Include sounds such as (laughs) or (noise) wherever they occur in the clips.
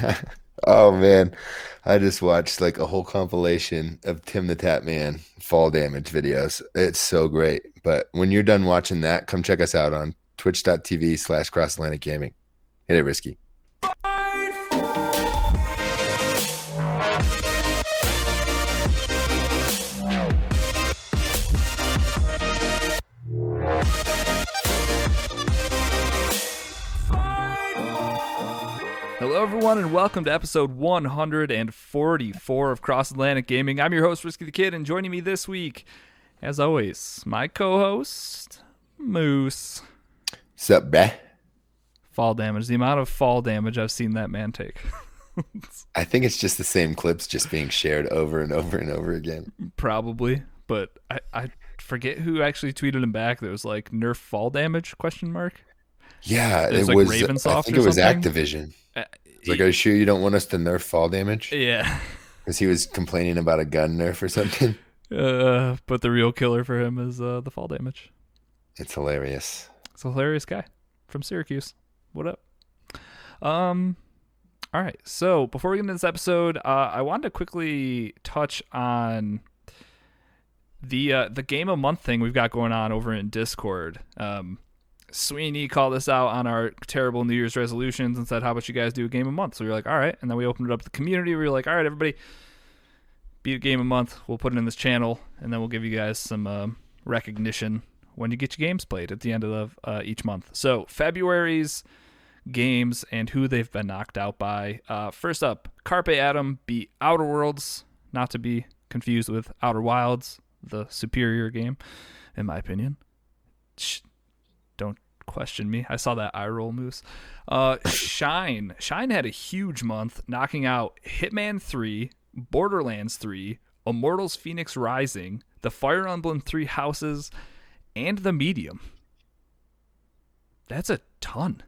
(laughs) oh man, I just watched like a whole compilation of Tim the Tatman fall damage videos. It's so great. But when you're done watching that, come check us out on twitch.tv slash cross Atlantic gaming. Hit it risky. Everyone, and welcome to episode 144 of Cross Atlantic Gaming. I'm your host, Risky the Kid, and joining me this week, as always, my co host, Moose. Sup, bruh? Fall damage. The amount of fall damage I've seen that man take. I think it's just the same clips just being shared over and over and over again. Probably, but I, I forget who actually tweeted him back that was like nerf fall damage question mark. Yeah, It it was was. like I Ravensoft think it was something? Activision. It's like, are you sure you don't want us to nerf fall damage? yeah. (laughs) Because he was complaining about a gun nerf or something. (laughs) Uh, but the real killer for him is uh, the fall damage. It's hilarious. It's a hilarious guy from Syracuse. What up? Um, all right. So before we get into this episode, uh, I wanted to quickly touch on the uh, the game of month thing we've got going on over in Discord. Um, Sweeney called us out on our terrible New Year's resolutions and said, "How about you guys do a game a month?" So we were like, "All right," and then we opened it up to the community. We were like, "All right, everybody." Beat a game a month. We'll put it in this channel, and then we'll give you guys some um, recognition when you get your games played at the end of uh, each month. So February's games and who they've been knocked out by. Uh, first up, Carpe Adam beat Outer Worlds, not to be confused with Outer Wilds, the superior game, in my opinion. Don't question me. I saw that eye roll moose. Uh, (laughs) Shine. Shine had a huge month, knocking out Hitman 3, Borderlands 3, Immortals Phoenix Rising, the Fire Emblem 3 Houses, and the Medium. That's a ton.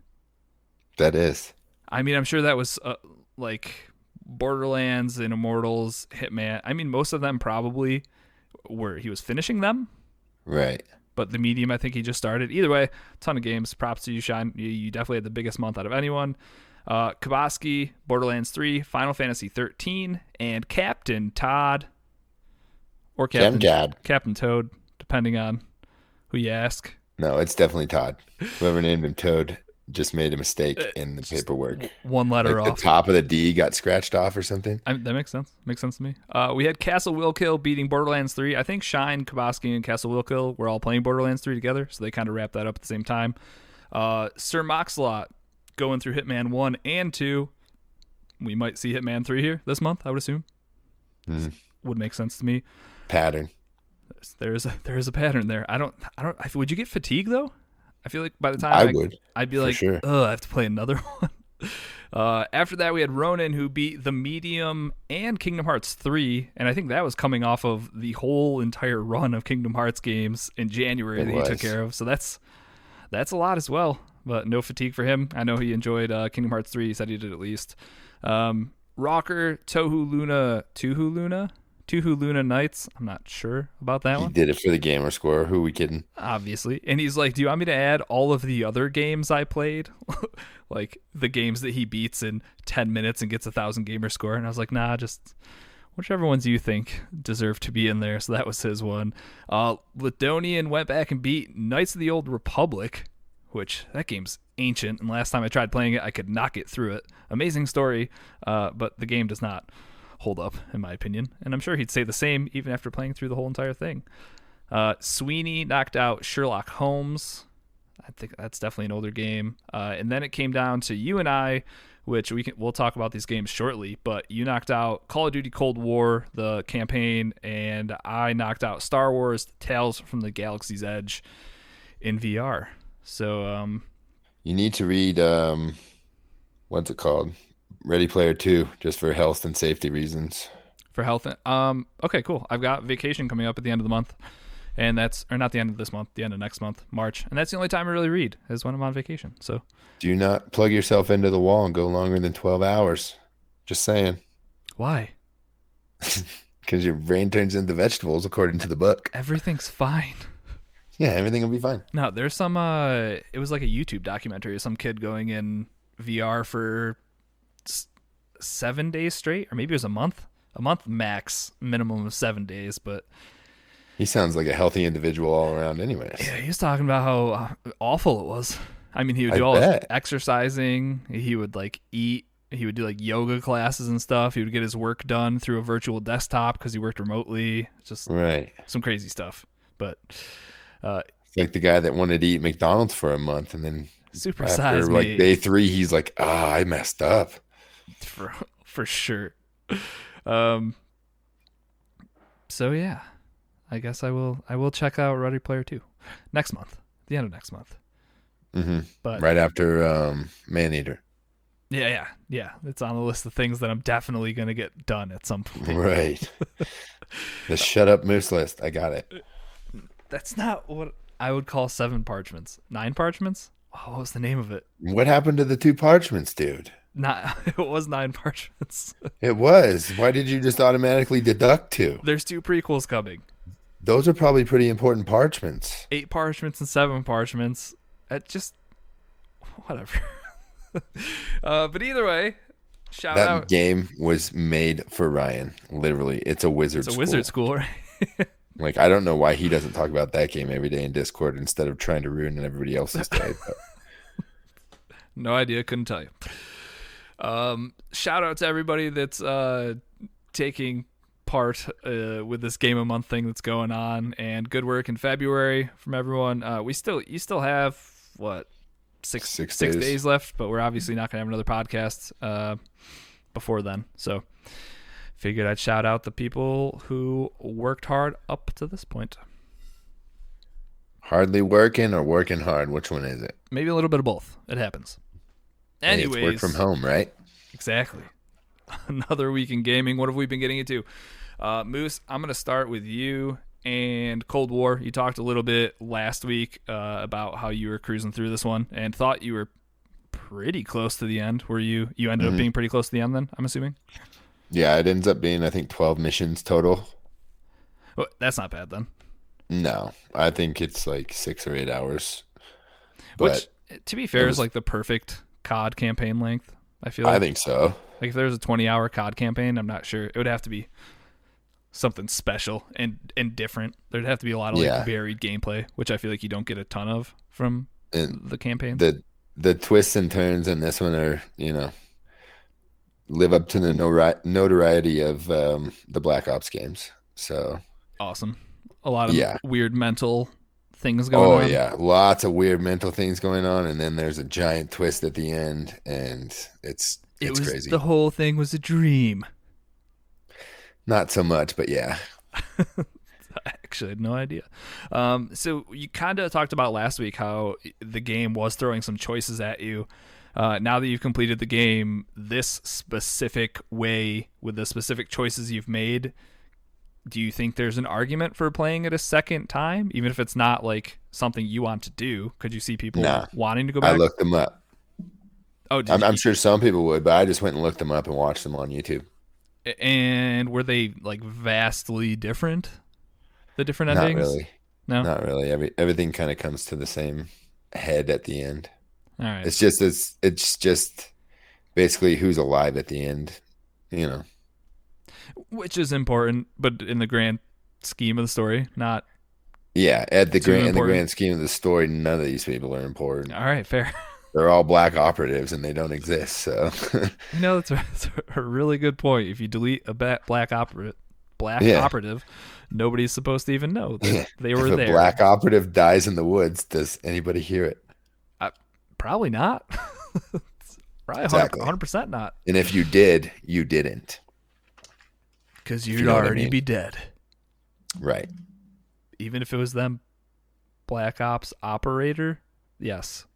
That is. I mean, I'm sure that was uh, like Borderlands and Immortals, Hitman. I mean, most of them probably were he was finishing them, Right. But the medium, I think he just started. Either way, ton of games. Props to you, Shine. You, definitely had the biggest month out of anyone. Uh, Kabaski, Borderlands 3, Final Fantasy 13, and Captain Todd, or Captain Todd. Captain Toad, depending on who you ask. No, it's definitely Todd. Whoever named him Toad just made a mistake in the paperwork. One letter Like off. the top of the D got scratched off or something. I that makes sense. Makes sense to me. Uh, we had Castle Willkill beating Borderlands 3. I think Shine, Kabaski, and Castle Willkill were all playing Borderlands 3 together, so they kind of wrapped that up at the same time. Uh, Sir Moxlot going through Hitman 1 and 2. We might see Hitman 3 here this month, I would assume. Mhm. Would make sense to me. Pattern. There is a there is a pattern there. I don't I don't would you get fatigue though? I feel like by the time I would. I'd be like, sure. oh, I have to play another (laughs) one. Uh, after that, we had Ronan, who beat the Medium and Kingdom Hearts 3. And I think that was coming off of the whole entire run of Kingdom Hearts games in January It that he took care of. So that's that's a lot as well. But no fatigue for him. I know he enjoyed uh, Kingdom Hearts 3. He said he did at least. Um, Rocker, Tohu Luna, Tuhu Luna? Touhou Luna Nights. I'm not sure about that He one He did it for the gamer score. Who we kidding? obviously. And he's like, "Do you want me to add all of the other games I played, (laughs) like the games that he beats in ten minutes and gets a thousand gamer score?" And I was like, "Nah, just whichever ones you think deserve to be in there." So that was his one. Uh, Litonian went back and beat Knights of the Old Republic, which that game's ancient. And last time I tried playing it, I could not get through it. Amazing story, uh, but the game does not hold up, in my opinion. And I'm sure he'd say the same even after playing through the whole entire thing. Uh, Sweeney knocked out Sherlock Holmes. I think that's definitely an older game. Uh, and then it came down to you and I, which we can we'll talk about these games shortly. But you knocked out Call of Duty Cold War, the campaign, and I knocked out Star Wars: Tales from the Galaxy's Edge in VR. So um, You need to read um, what's it called? Ready Player Two, just for health and safety reasons. for health. and, Um, okay, cool. I've got vacation coming up at the end of the month, and that's or not the end of this month, the end of next month, March, and that's the only time I really read is when I'm on vacation. So Do not plug yourself into the wall and go longer than twelve hours. Just saying, why? (laughs) because your brain turns into vegetables according to the book. Everything's fine. Yeah, everything will be fine. No, there's some. Uh, it was like a YouTube documentary of some kid going in VR for seven days straight, or maybe it was a month, a month max, minimum of seven days. But He sounds like a healthy individual all around, anyways. yeah, he was talking about how uh, awful it was. I mean, he would I do all his exercising. He would like eat. He would do like yoga classes and stuff. He would get his work done through a virtual desktop because he worked remotely. Just Right. some crazy stuff. But uh, like the guy that wanted to eat McDonald's for a month, and then super after size like me day three, he's like, "Ah, I messed up." (laughs) for for sure. Um. So yeah, I guess I will. I will check out Ready Player Two next month. The end of next month. hmm But Right after um, Maneater. yeah, yeah, yeah. It's on the list of things that I'm definitely gonna get done at some point. Right. (laughs) the shut up moose list. I got it. That's not what I would call seven parchments. Nine parchments. Oh, what was the name of it? What happened to the two parchments, dude? Not. (laughs) It was nine parchments. (laughs) It was. Why did you just automatically deduct two? There's two prequels coming. Those are probably pretty important parchments. Eight parchments and seven parchments. It just whatever. (laughs) uh, but either way, shout out. That out. game was made for Ryan. Literally, it's a wizard. It's a school. wizard school, right? Like I don't know why he doesn't talk about that game every day in Discord instead of trying to ruin everybody else's day. No idea. Couldn't tell you. Um, shout out to everybody that's uh, taking part uh, with this game a month thing that's going on, and good work in February from everyone. Uh, we still, you still have what six Six six days. days left, but we're obviously not gonna have another podcast uh, before then. So figured I'd shout out the people who worked hard up to this point. hardly working or working hard, which one is it? Maybe a little bit of both. It happens. Hey, Anyways, work from home, right? Exactly. (laughs) Another week in gaming. What have we been getting into? Uh, Moose, I'm going to start with you and Cold War. You talked a little bit last week uh, about how you were cruising through this one and thought you were pretty close to the end. Were you? You ended Mm-hmm. up being pretty close to the end. Then I'm assuming. Yeah, it ends up being I think twelve missions total. Well, that's not bad then. No, I think it's like six or eight hours. But Which, to be fair, was- is like the perfect COD campaign length. I feel like, I think so. like if there was a 20 hour COD campaign, I'm not sure it would have to be something special and and different. There'd have to be a lot of Yeah. like varied gameplay, which I feel like you don't get a ton of from And the campaign. the the twists and turns in this one are you know live up to the notoriety of um, the Black Ops games. So awesome. A lot of Yeah. weird mental things going on. oh on. yeah, lots of weird mental things going on, and then there's a giant twist at the end, and it's It it's was crazy. the whole thing was a dream. Not so much, but yeah, (laughs) I actually had no idea. Um, so you kind of talked about last week how the game was throwing some choices at you. Uh, now that you've completed the game, this specific way with the specific choices you've made, do you think there's an argument for playing it a second time, even if it's not like something you want to do? Could you see people Nah. wanting to go back? I looked them up. oh, did I'm, you- I'm sure some people would, but I just went and looked them up and watched them on YouTube. and were they like vastly different? The different Not endings? Not really, No. not really. Every everything kind of comes to the same head at the end. All right. It's just it's it's just basically who's alive at the end. You know, which is important, but in the grand scheme of the story, not. yeah. At the grand in the grand scheme of the story, none of these people are important. All right, fair. (laughs) They're all black operatives, and they don't exist. So (laughs) You know, that's a, that's a really good point. If you delete a black operative, black Yeah. operative, nobody's supposed to even know that they were if a there. black operative dies in the woods, does anybody hear it? Uh, probably not. (laughs) Probably Exactly. 100 percent not, And if you did, you didn't. Because you you'd know what I already mean. be dead. Right. Even if it was them, black ops operator. Yes,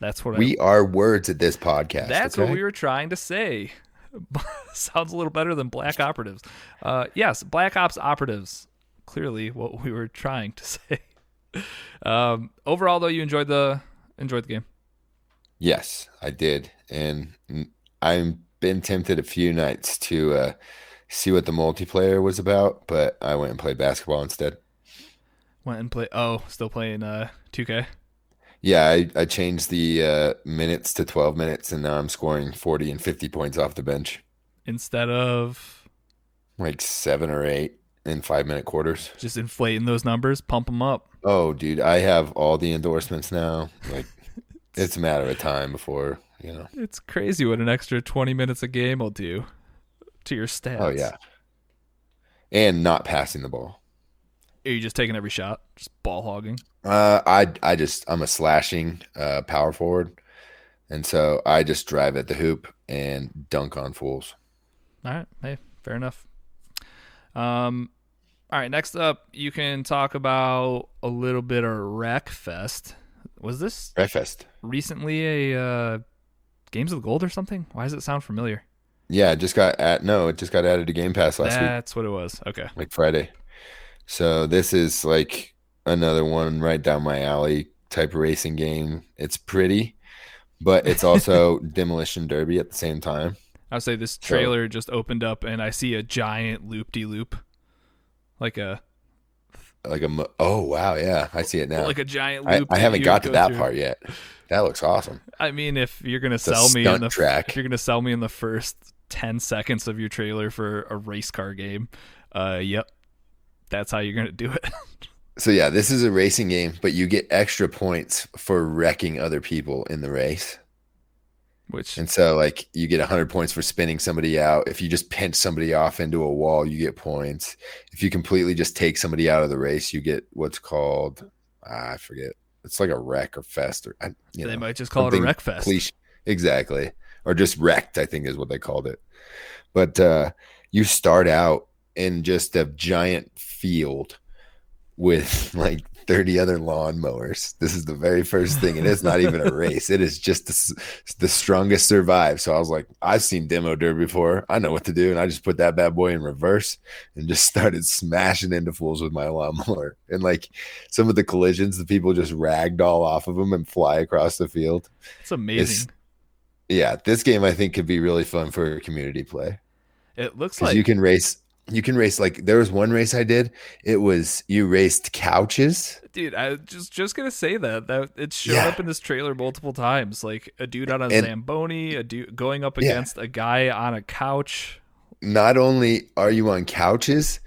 that's what I We are words at this podcast. That's okay? what we were trying to say. (laughs) Sounds a little better than black operatives. Uh, yes, black ops operatives. Clearly, what we were trying to (laughs) say. Um, overall, though, you enjoyed the enjoyed the game. Yes, I did, and I've been tempted a few nights to uh, see what the multiplayer was about, but I went and played basketball instead. Went and play. Oh, still playing uh 2K. Yeah, I, I changed the uh, minutes to 12 minutes, and now I'm scoring 40 and 50 points off the bench. instead of like seven or eight in five minute quarters. just inflating those numbers, pump them up. Oh, dude, I have all the endorsements now. Like, (laughs) it's a matter of time before you know. It's crazy what an extra 20 minutes a game will do to your stats. Oh yeah, and not passing the ball. Are you just taking every shot? Just ball hogging? Uh, I I just I'm a slashing uh, power forward, and so I just drive at the hoop and dunk on fools. All right. Hey, fair enough. Um, all right. Next up, you can talk about a little bit of Wreckfest. Was this Breakfast. recently a uh, Games of the Gold or something? Why does it sound familiar? Yeah, it just got at no, it just got added to Game Pass last week, That's what it was. Okay. like Friday. So this is like another one right down my alley type of racing game. It's pretty, but it's (laughs) also demolition derby at the same time. I'll say this trailer just opened up and I see a giant loop de loop, like a Like a oh wow yeah, I see it now. like a giant I, loop. I that haven't got to that through. part yet. That looks awesome. I mean, if you're gonna a sell me in the track. if you're gonna sell me in the first ten seconds of your trailer for a race car game, uh, yep, that's how you're gonna do it. (laughs) So yeah, this is a racing game, but you get extra points for wrecking other people in the race. Which And so like you get 100 points for spinning somebody out. If you just pinch somebody off into a wall, you get points. If you completely just take somebody out of the race, you get what's called ah, I forget. It's like a wreck or fest or I, they know, might just call it a wreck fest. cliche- Exactly. Or just wrecked, I think is what they called it. But uh, you start out in just a giant field with (laughs) like 30 other lawnmowers. This is the very first thing. And it's not even a (laughs) race. It is just the, the strongest survive. So I was like, I've seen demo derby before. I know what to do. And I just put that bad boy in reverse and just (laughs) started smashing into fools with my lawnmower. And like some of the collisions, the people just ragged all off of them and fly across the field It's amazing. Yeah, this game I think could be really fun for community play it looks like you can race. You can race like there was one race I did. It was you raced couches. Dude, I was just just gonna say that that it showed Yeah. up in this trailer multiple times, like a dude on a And- zamboni, a dude going up Yeah. against a guy on a couch. Not only are you on couches,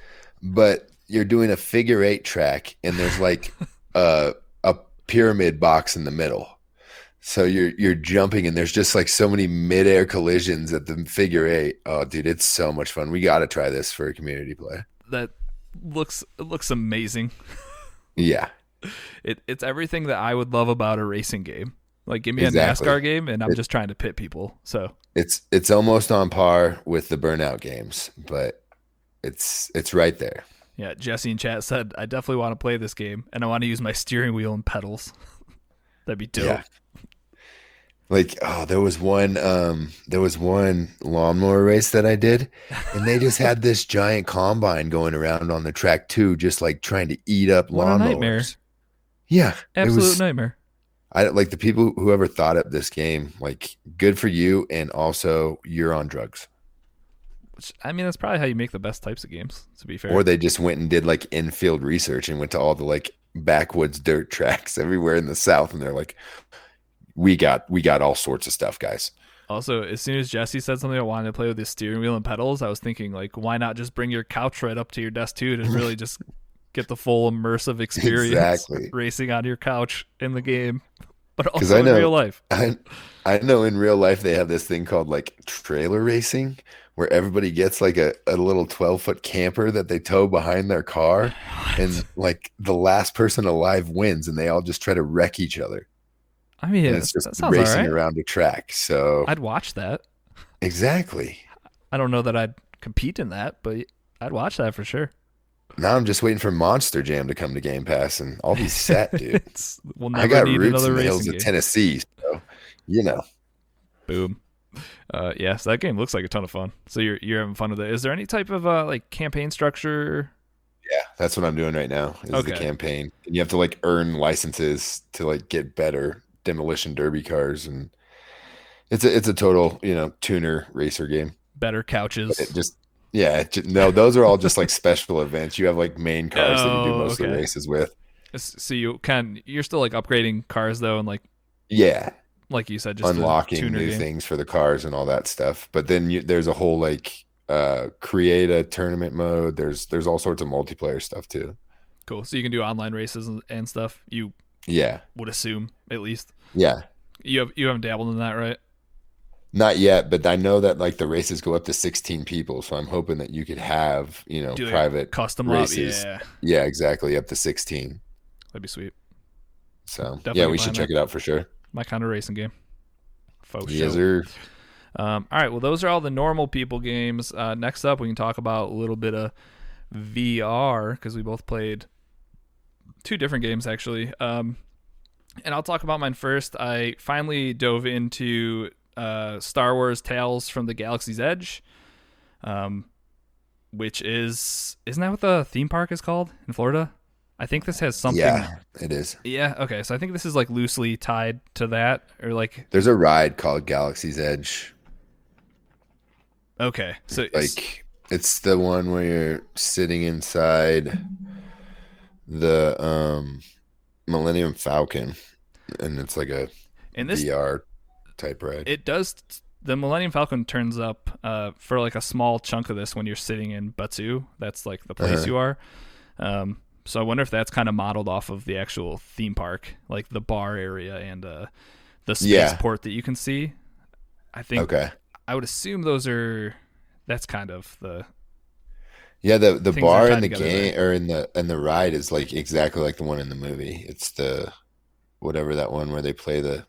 but you're doing a figure eight track, and there's like (laughs) a a pyramid box in the middle. So you're you're jumping, and there's just like so many midair collisions at the figure eight. Oh, dude, it's so much fun. We got to try this for a community play. That looks it looks amazing. Yeah, It it's everything that I would love about a racing game. Like give me Exactly. a NASCAR game, and I'm It- just trying to pit people. So it's it's almost on par with the burnout games, but it's it's right there. yeah, Jesse in chat said I definitely want to play this game, and I want to use my steering wheel and pedals. (laughs) That'd be dope. Yeah. Like oh, there was one um there was one lawnmower race that I did, and they just had this (laughs) giant combine going around on the track too, just like trying to eat up What lawnmowers. nightmare. Yeah, Absolute it was. nightmare. I like the people whoever thought up this game. Like, good for you, and also you're on drugs. Which, I mean, that's probably how you make the best types of games. To be fair, Or they just went and did like infield research and went to all the like backwoods dirt tracks (laughs) everywhere in the south, and they're like, "We got we got all sorts of stuff, guys." Also, as soon as Jesse said something I wanted to play with the steering wheel and pedals, I was thinking like, why not just bring your couch right up to your desk too, and really just (laughs) get the full immersive experience Exactly. racing on your couch in the game, (laughs) but also I in real life. (laughs) I I know in real life they have this thing called like trailer racing, where everybody gets like a, a little twelve foot camper that they tow behind their car, and like the last person alive wins, and they all just try to wreck each other. I mean, and it's just that sounds all racing right. around a track. So I'd watch that. exactly. I don't know that I'd compete in that, but I'd watch that for sure. Now I'm just waiting for Monster Jam to come to Game Pass, and I'll be set, (laughs) dude. We'll never I got need roots in the hills game. of Tennessee, so you know. Boom. Uh, yeah, so that game looks like a ton of fun. So you're you're having fun with it. Is there any type of uh, like campaign structure? Yeah, that's what I'm doing right now. Is the campaign, and you have to like earn licenses to like get better demolition derby cars, and it's a it's a total you know tuner racer game. Better couches. It just yeah, it ju- no, those are all just like (laughs) special events. You have like main cars that you do Oh, most of the races with. So you can you're still like upgrading cars though, and like Yeah, like you said, just unlocking new game. things for the cars and all that stuff. But then you, there's a whole like uh create a tournament mode. There's there's all sorts of multiplayer stuff too. Cool. So you can do online races and, and stuff. You Yeah. would assume, at least. Yeah. You have you haven't dabbled in that, right? Not yet, but I know that like the races go up to 16 people, so I'm hoping that you could have, you know, Do private Custom lobby. races. Yeah, Yeah, exactly, up to 16. that'd be sweet. So, Definitely yeah, we should check it out for sure. My kind of racing game. Faux Yes, sir. Um, all right. Well, those are all the normal people games. Uh, next up, we can talk about a little bit of VR because we both played two different games actually. Um, and I'll talk about mine first. I finally dove into uh, Star Wars Tales from the Galaxy's Edge, um, which is isn't that what the theme park is called in Florida? I think this has something. Yeah, it is. Yeah, Okay. So I think this is like loosely tied to that, or like There's a ride called Galaxy's Edge. okay. So it's- Like it's the one where you're sitting inside the um Millennium Falcon and it's like a and this VR type ride. it does the Millennium Falcon turns up uh, for like a small chunk of this when you're sitting in Batuu. That's like the place Uh-huh. you are. Um, so I wonder if that's kind of modeled off of the actual theme park, like the bar area and uh, the Yeah. spaceport that you can see. I think okay. I would assume those are. That's kind of the Yeah, the the Things bar in the together game or in the in the ride is like exactly like the one in the movie. It's the whatever that one where they play the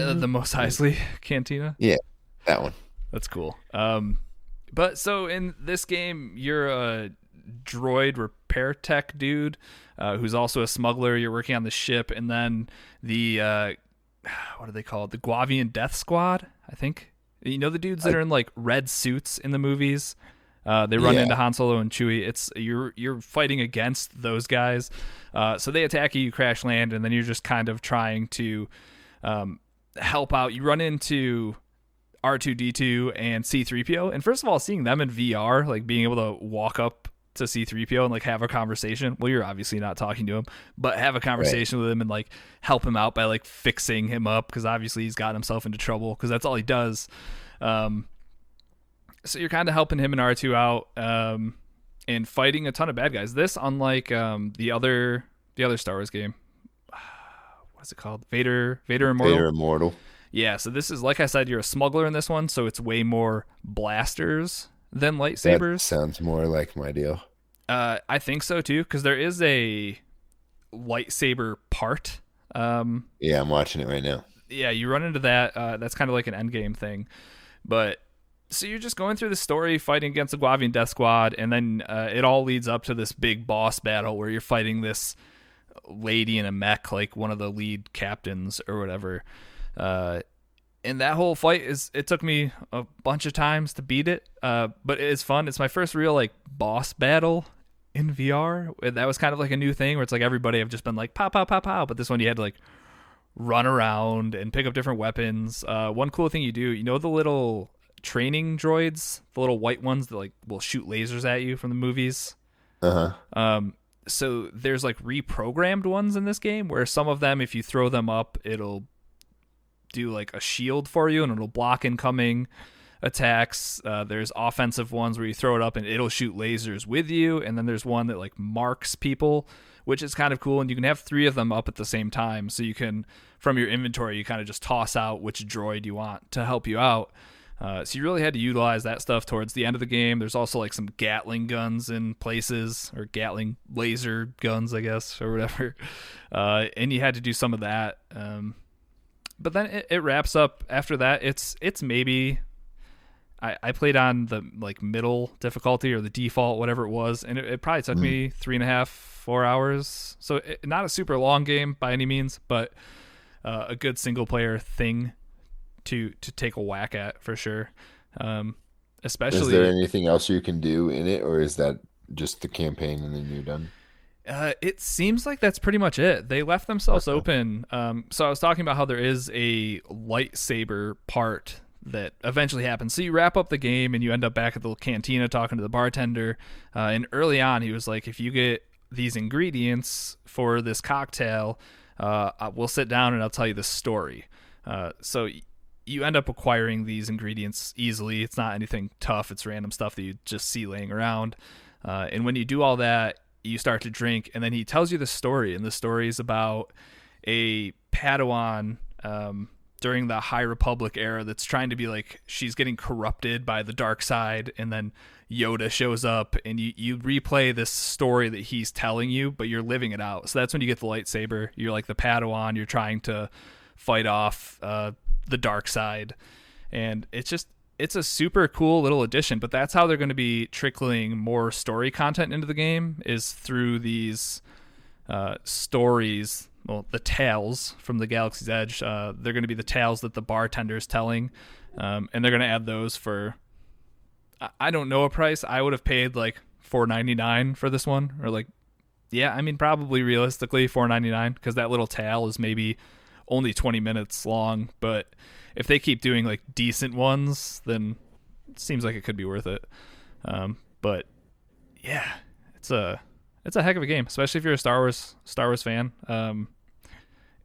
uh, the Mos Eisley Cantina. Yeah, that one. That's cool. Um, but so in this game, you're a droid repair tech dude uh, who's also a smuggler. You're working on the ship, and then the uh, (sighs) what do they call it? The Guavian Death Squad, I think. You know the dudes that are in like red suits in the movies. Uh, they run Yeah. into Han Solo and Chewie. It's you're you're fighting against those guys. Uh, so they attack you, you crash land, and then you're just kind of trying to um, help out. You run into R2D2 and C3PO. And first of all, seeing them in VR, like being able to walk up to C3PO and like have a conversation. Well, you're obviously not talking to him, but have a conversation with him and like help him out by like fixing him up because obviously he's gotten himself into trouble because that's all he does. Um, so you're kind of helping him and R2 out um, and fighting a ton of bad guys. This, unlike um, the other the other Star Wars game, (sighs) what's it called? Vader Vader Immortal. Vader Immortal. Yeah, so this is like I said, you're a smuggler in this one, so it's way more blasters than That lightsabers. sounds more like my deal. Uh, I think so too, because there is a lightsaber part. Um, Yeah, I'm watching it right now. yeah, you run into that. Uh, that's kind of like an endgame thing, but so you're just going through the story, fighting against the Guavian Death Squad, and then uh, it all leads up to this big boss battle where you're fighting this lady in a mech, like one of the lead captains or whatever. Uh, and that whole fight is it took me a bunch of times to beat it, uh, but it's fun. It's my first real like boss battle in VR. That was kind of like a new thing where it's like everybody have just been like pow pow pow pow, but this one you had to like run around and pick up different weapons. Uh, one cool thing you do, you know, the little training droids, the little white ones that like will shoot lasers at you from the movies. Uh huh. Um, so there's like reprogrammed ones in this game where some of them, if you throw them up, it'll do like a shield for you and it'll block incoming attacks. Uh, there's offensive ones where you throw it up and it'll shoot lasers with you, and then there's one that like marks people, which is kind of cool. And you can have three of them up at the same time, so you can from your inventory you kind of just toss out which droid you want to help you out. Uh, so you really had to utilize that stuff towards the end of the game. There's also like some Gatling guns in places, or Gatling laser guns, I guess, or whatever. (laughs) Uh, and you had to do some of that. Um, but then it, it wraps up after that. It's it's maybe I, I played on the like middle difficulty or the default, whatever it was, and it, it probably took me three and a half, four hours. So it, not a super long game by any means, but uh, a good single player thing to to take a whack at for sure. Um, Is especially there anything else you can do in it, or is that just the campaign and then you're done? Uh, it seems like that's pretty much it. They left themselves open. Um, so I was talking about how there is a lightsaber part that eventually happens. So you wrap up the game and you end up back at the cantina talking to the bartender. Uh, and early on, he was like, if you get these ingredients for this cocktail, uh, we'll sit down and I'll tell you the story. Uh, so you end up acquiring these ingredients easily. It's not anything tough. It's random stuff that you just see laying around. Uh, and when you do all that, you start to drink, and then he tells you the story, and the story is about a Padawan um, during the High Republic era that's trying to be like she's getting corrupted by the dark side, and then Yoda shows up, and you you replay this story that he's telling you, but you're living it out. So that's when you get the lightsaber. You're like the Padawan. You're trying to fight off uh, the dark side, and it's just it's a super cool little addition. But that's how they're going to be trickling more story content into the game is through these uh, stories. Well, the tales from the Galaxy's Edge. Uh, they're going to be the tales that the bartender is telling, um, and they're going to add those for. I don't know a price. I would have paid like four ninety nine for this one, or like, yeah, I mean probably realistically four ninety nine because that little tale is maybe only 20 minutes long, but if they keep doing like decent ones, then it seems like it could be worth it. Um, but yeah, it's a it's a heck of a game, especially if you're a Star Wars Star Wars fan. Um,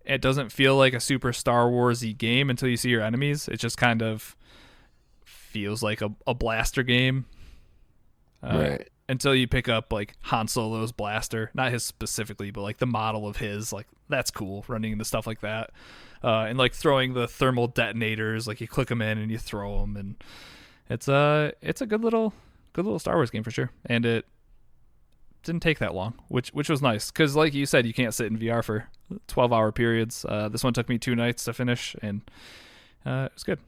it doesn't feel like a super Star Warsy game until you see your enemies. It just kind of feels like a, a blaster game. Uh, right until you pick up like Han Solo's blaster, not his specifically, but like the model of his. Like that's cool, running into stuff like that, uh, and like throwing the thermal detonators. Like you click them in and you throw them, and it's a it's a good little good little Star Wars game for sure. And it didn't take that long, which which was nice because like you said, you can't sit in VR for twelve hour periods. Uh, this one took me two nights to finish, and uh, it was good.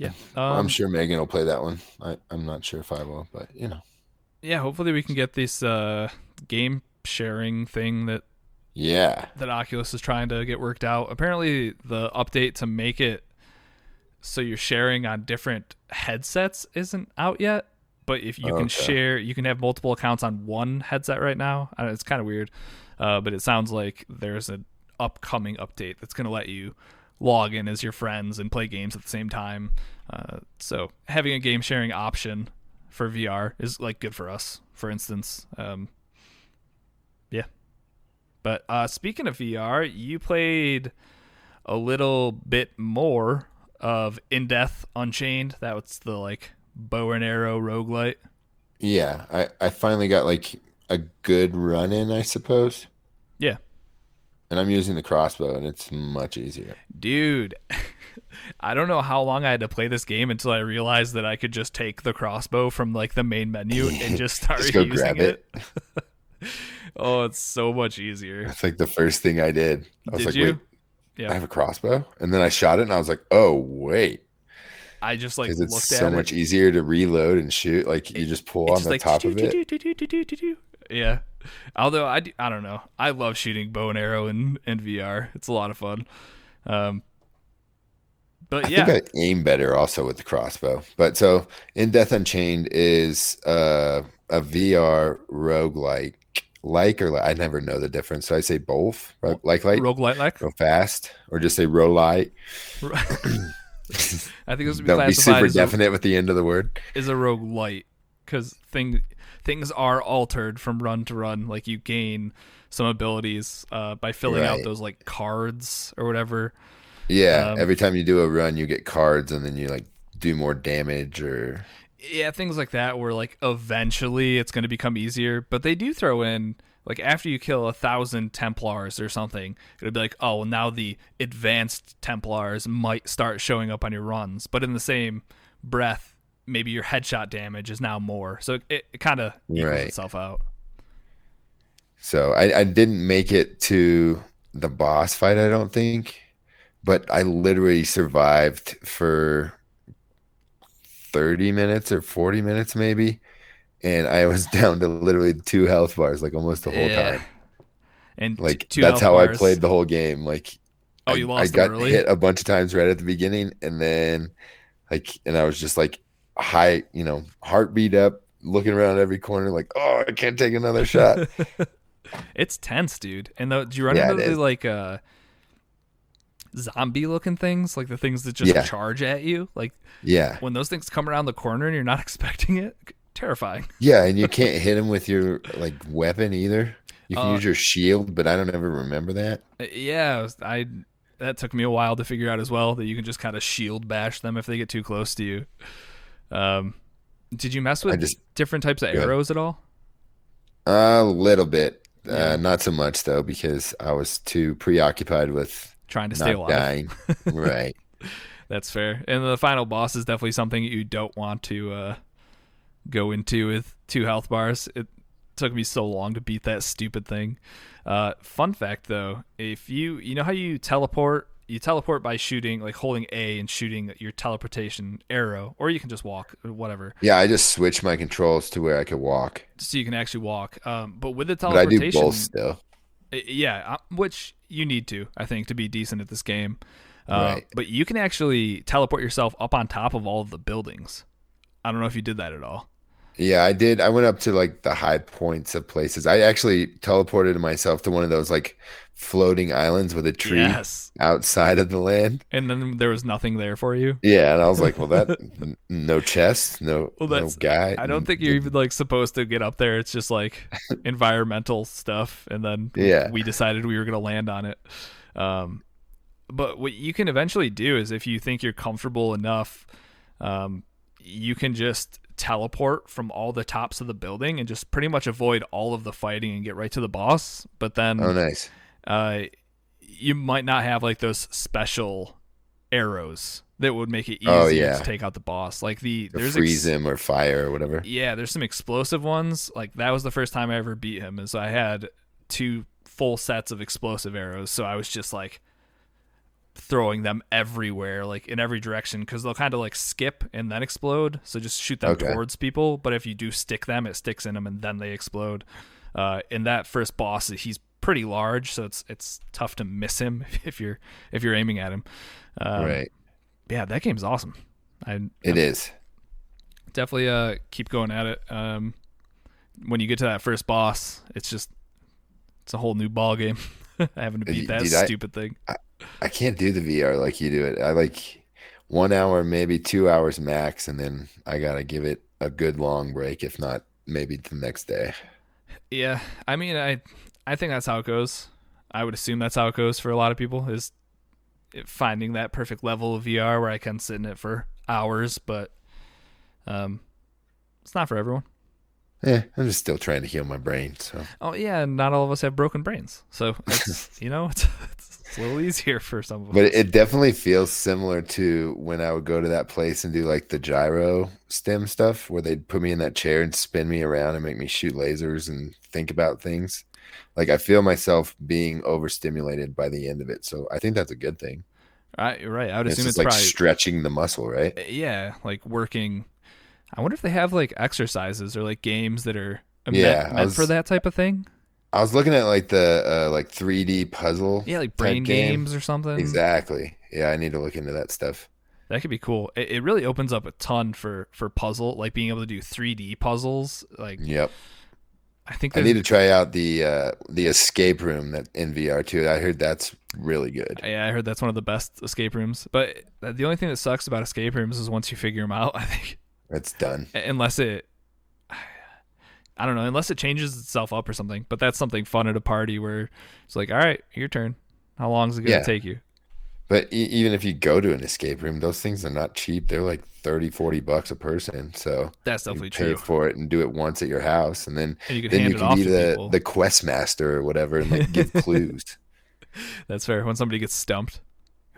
Yeah, um, I'm sure Megan will play that one. I, I'm not sure if I will, but you know. Yeah, hopefully we can get this uh, game sharing thing that yeah that Oculus is trying to get worked out. Apparently, the update to make it so you're sharing on different headsets isn't out yet. But if you okay. can share, you can have multiple accounts on one headset right now. it's kind of weird, uh, but it sounds like there's an upcoming update that's going to let you log in as your friends and play games at the same time. Uh, so having a game sharing option for VR is like good for us, for instance. Um, yeah. But uh, speaking of VR, you played a little bit more of In Death Unchained. That was the like bow and arrow roguelite. Yeah, I, I finally got like a good run in, I suppose. Yeah. And I'm using the crossbow, and it's much easier. Dude, (laughs) I don't know how long I had to play this game until I realized that I could just take the crossbow from like the main menu and (laughs) just start just using it. it. (laughs) oh, it's so much easier. That's like the first thing I did. I was did like, you? wait, yeah. I have a crossbow, and then I shot it, and I was like, oh wait. I just like because it's so much easier to reload and shoot. Like you just pull on the like, top of it. Yeah. Although I, do, I don't know. I love shooting bow and arrow in, in VR. It's a lot of fun. Um, but yeah. I think I aim better also with the crossbow. But so In Death Unchained is uh, a VR roguelike. Like or like, I never know the difference. So I say both. Ro- like like roguelite like go fast or just say rogue light. (laughs) I think this would be Don't be super definite a, with the end of the word. Is a rogue light because thing things are altered from run to run. Like you gain some abilities uh, by filling right. out those like cards or whatever. Yeah, um, every time you do a run, you get cards, and then you like do more damage or yeah, things like that. Where like eventually it's going to become easier, but they do throw in like after you kill a thousand Templars or something, it'll be like, oh, well, now the advanced Templars might start showing up on your runs, but in the same breath, maybe your headshot damage is now more. So it, it kind of equals right. itself out. So I, I didn't make it to the boss fight, I don't think, but I literally survived for 30 minutes or 40 minutes maybe. And I was (laughs) down to literally two health bars, like almost the whole yeah. time. And like that's how bars. I played the whole game. Like Oh, you lost. I, got early? hit a bunch of times right at the beginning, and then like, and I was just like, high, you know, heartbeat up, looking around every corner, like, oh, I can't take another shot. (laughs) it's tense, dude. And the, do you run yeah, into the, like uh, zombie looking things, like the things that just yeah. charge at you? Like, yeah, when those things come around the corner and you're not (laughs) expecting it, terrifying. (laughs) Yeah, and you can't hit them with your like weapon either. You can Uh, use your shield, but I don't ever remember that. Uh, Yeah, I that took me a while to figure out as well that you can just kind of shield bash them if they get too close to you. Um, did you mess with just- different types of arrows at all? A little bit. Yeah. Uh, not so much though, because I was too preoccupied with Trying to stay alive. dying. (laughs) right. That's fair. And the final boss is definitely something you don't want to uh, go into with two health bars. It took me so long to beat that stupid thing. Uh, fun fact though, if you you know how you teleport, you teleport by shooting like holding A and shooting your teleportation arrow, or you can just walk, or whatever. Yeah, I just switched my controls to where I could walk, So you can actually walk. Um, but with the but I do teleportation, both still. Yeah, uh, which you need to, I think, to be decent at this game. Uh, Right. But you can actually teleport yourself up on top of all of the buildings. I don't know if you did that at all. Yeah, I did. I went up to like the high points of places. I actually teleported myself to one of those like floating islands with a tree Yes. outside of the land. And then there was nothing there for you. Yeah, and I was like, well, that (laughs) n- no chest, no, Well, no that's- guy. I don't think you're even like supposed to get up there. It's just like (laughs) environmental stuff, and then Yeah. we decided we were gonna land on it. Um, but what you can eventually do is if you think you're comfortable enough, um, you can just teleport from all the tops of the building and just pretty much avoid all of the fighting and get right to the boss. But then Oh, nice. uh, you might not have like those special arrows that would make it easy Oh, yeah. to take out the boss. Like the Or there's freeze ex- him or fire or whatever. yeah, there's some explosive ones. Like that was the first time I ever beat him. Is I had two full sets of explosive arrows, so I was just like throwing them everywhere, like in every direction, because they'll kind of like skip and then explode. So just shoot them Okay. towards people. But if you do stick them, it sticks in them and then they explode. Uh, in that first boss, he's pretty large, so it's it's tough to miss him (laughs) if you're if you're aiming at him. Um, right. Yeah, that game's awesome. I It is. definitely uh keep going at it um when you get to that first boss it's just it's a whole new ball game (laughs) (laughs) having to beat that Dude, I- stupid thing I can't do the VR like you do it. I like one hour, maybe two hours max, and then I gotta give it a good long break. If not, maybe the next day. yeah i mean i i think that's how it goes i would assume that's how it goes for a lot of people is finding that perfect level of vr where i can sit in it for hours but um it's not for everyone Yeah, I'm just still trying to heal my brain. So oh yeah not all of us have broken brains so (laughs) it's you know it's, it's a little easier for some of us But it, it definitely feels similar to when I would go to that place and do like the gyro stem stuff where they'd put me in that chair and spin me around and make me shoot lasers and think about things. Like I feel myself being overstimulated by the end of it. So I think that's a good thing. right right i would It's assume just it's like probably stretching the muscle, right? Eh, yeah, like working. I wonder if they have like exercises or like games that are Yeah, I meant for that type of thing. I was looking at like the uh, like 3D puzzle. Yeah, like brain game. games or something. Exactly. Yeah, I need to look into that stuff. That could be cool. It, it really opens up a ton for for puzzle, like being able to do 3D puzzles. Like Yep. I think I need to try out the uh, the escape room that in VR too. I heard that's really good. Yeah, I heard that's one of the best escape rooms. But the only thing that sucks about escape rooms is once you figure them out, (laughs) I think It's done. unless it I don't know, unless it changes itself up or something. But that's something fun at a party where it's like, all right, your turn. How long is it going to Yeah. take you? But e- even if you go to an escape room, those things are not cheap. They're like 30, 40 bucks a person. So That's you definitely pay true. for it and do it once at your house, and then And you can then you can be the people. the quest master or whatever and like give (laughs) clues. That's fair. When somebody gets stumped,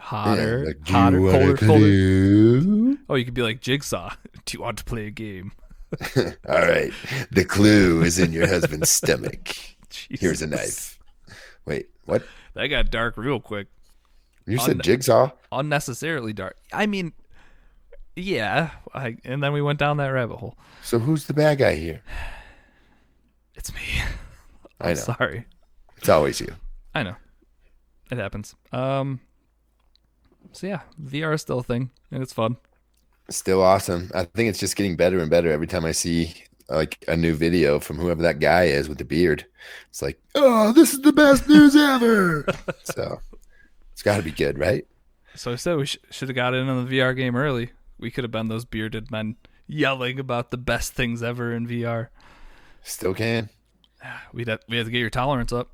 hotter, Yeah, like, "Do hotter, colder, colder. clue?" Oh, you could be like Jigsaw. (laughs) Do you want to play a game? (laughs) All right, the clue is in your husband's (laughs) stomach. Here's a knife. Wait, what? That got dark real quick. You said Un- jigsaw? Unnecessarily dark. I mean, yeah. I, and then we went down that rabbit hole. So who's the bad guy here? (sighs) It's me. I I'm know. sorry. It's always you. I know. It happens. Um. So yeah, VR is still a thing, and it's fun. Still awesome. I think it's just getting better and better every time I see like a new video from whoever that guy is with the beard. It's like, oh, this is the best news ever. (laughs) so it's got to be good, right? So I said we sh- should have got in on the VR game early. We could have been those bearded men yelling about the best things ever in VR. Still can. (sighs) We'd have, we have to get your tolerance up.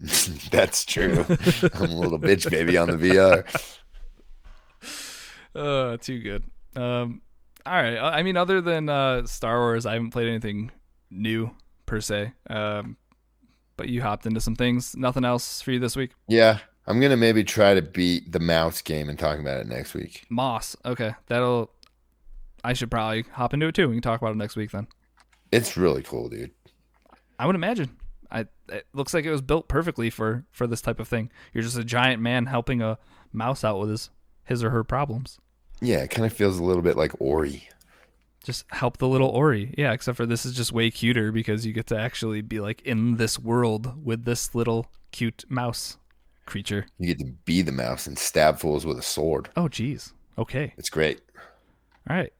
(laughs) That's true. (laughs) I'm a little bitch baby on the VR. Uh, too good. Um, all right. I mean, other than uh, Star Wars, I haven't played anything new per se. Um, but you hopped into some things. Nothing else for you this week? Yeah, I'm gonna maybe try to beat the mouse game and talk about it next week. Moss. Okay, that'll. I should probably hop into it too. We can talk about it next week then. It's really cool, dude. I would imagine. I it looks like it was built perfectly for for this type of thing. You're just a giant man helping a mouse out with his his or her problems. Yeah, it kind of feels a little bit like Ori. Just help the little Ori. Yeah, except for this is just way cuter because you get to actually be like in this world with this little cute mouse creature. You get to be the mouse and stab fools with a sword. Oh, geez. Okay. It's great. All right.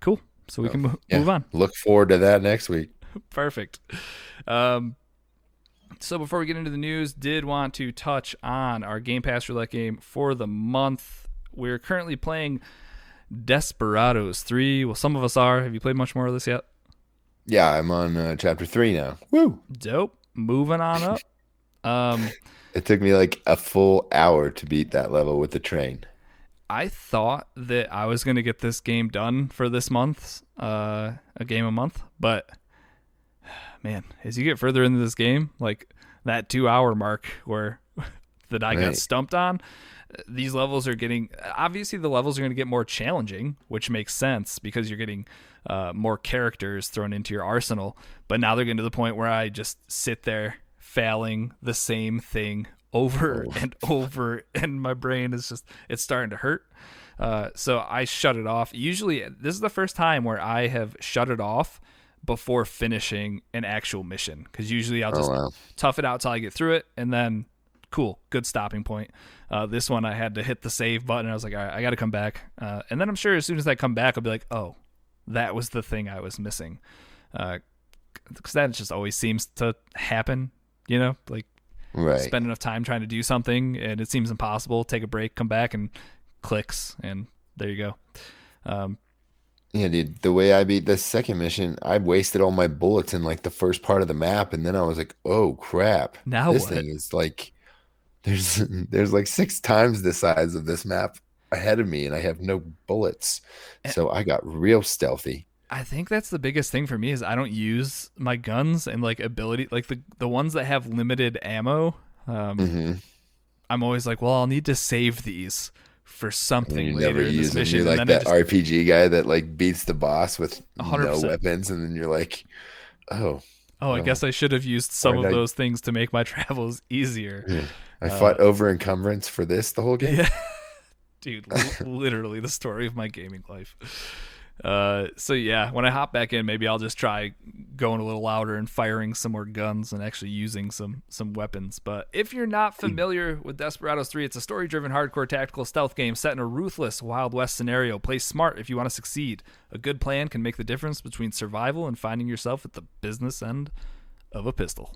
Cool. So we So, can mo- yeah. move on. Look forward to that next week. (laughs) Perfect. Um, so before we get into the news, did want to touch on our Game Pass roulette game for the month. We're currently playing Desperados 3. Well, some of us are. Have you played much more of this yet? Yeah, I'm on uh, chapter three now. Woo! Dope. Moving on up. (laughs) Um, It took me like a full hour to beat that level with the train. I thought that I was going to get this game done for this month, uh, a game a month, but man, as you get further into this game, like that two hour mark where (laughs) that I got stumped on, these levels are getting obviously the levels are going to get more challenging, which makes sense because you're getting uh, more characters thrown into your arsenal. But now they're getting to the point where I just sit there failing the same thing over (laughs) and over, and my brain is just it's starting to hurt. Uh, so I shut it off. Usually, this is the first time where I have shut it off before finishing an actual mission because usually I'll Oh just wow! tough it out till I get through it, and then cool, good stopping point. Uh, this one I had to hit the save button. I was like, all right, I got to come back, uh, and then I'm sure as soon as I come back, I'll be like, oh, that was the thing I was missing, because that just always seems to happen. You know, like Right. spend enough time trying to do something, and it seems impossible. Take a break, come back, and clicks, and there you go. Um, Yeah, dude. The way I beat the second mission, I wasted all my bullets in like the first part of the map, and then I was like, "Oh crap! Now this what? thing is like there's (laughs) there's like six times the size of this map ahead of me, and I have no bullets." Eh. So I got real stealthy. I think that's the biggest thing for me is I don't use my guns and like ability like the the ones that have limited ammo. Um, hmm I'm always like, well, I'll need to save these for And something you later never in this use them. mission. You're like that just, RPG guy that like beats the boss with A hundred no weapons, and then you're like, "Oh, oh, I guess I should have used some of I- those things to make my (laughs) travels easier. I fought over encumbrance for this the whole game." Uh, (laughs) Yeah. Dude, li- literally the story of my gaming life. Uh, so yeah, when I hop back in, maybe I'll just try going a little louder and firing some more guns and actually using some some weapons. But if you're not familiar with Desperados 3, it's a story-driven hardcore tactical stealth game set in a ruthless Wild West scenario. Play smart if you want to succeed. A good plan can make the difference between survival and finding yourself at the business end of a pistol.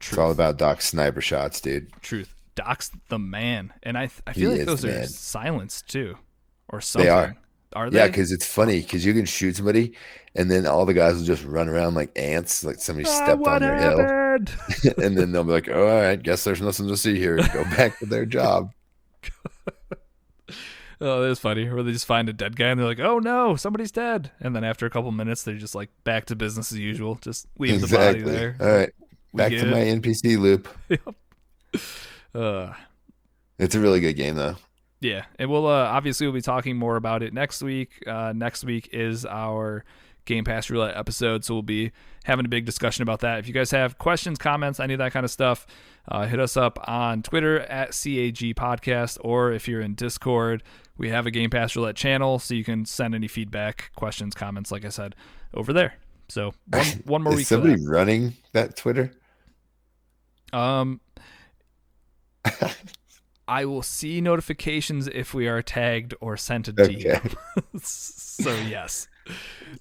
It's all about Doc's sniper shots, dude. truth. Doc's the man, and I I feel He like those are man. silenced too, or something. They are. Are they? Yeah, because it's funny because you can shoot somebody, and then all the guys will just run around like ants, like somebody Ah, stepped on their hill, (laughs) and then they'll be like, "Oh, "All right, guess there's nothing to see here," and go (laughs) back to their job. (laughs) oh, that's funny. Where they just find a dead guy and they're like, "Oh no, somebody's dead," and then after a couple minutes, they're just like back to business as usual. Just leave exactly. the body there. All right, back to my NPC loop. Uh, It's a really good game though. Yeah, and we'll uh, obviously we'll be talking more about it next week. Uh, next week is our Game Pass roulette episode, so we'll be having a big discussion about that. If you guys have questions, comments, any of that kind of stuff, uh, hit us up on Twitter at CAG Podcast, or if you're in Discord, we have a Game Pass roulette channel, so you can send any feedback, questions, comments, like I said, over there. So one (laughs) one more Is week. Somebody that. running that Twitter? Um, (laughs) I will see notifications if we are tagged or sent a DM. Okay. (laughs) so yes,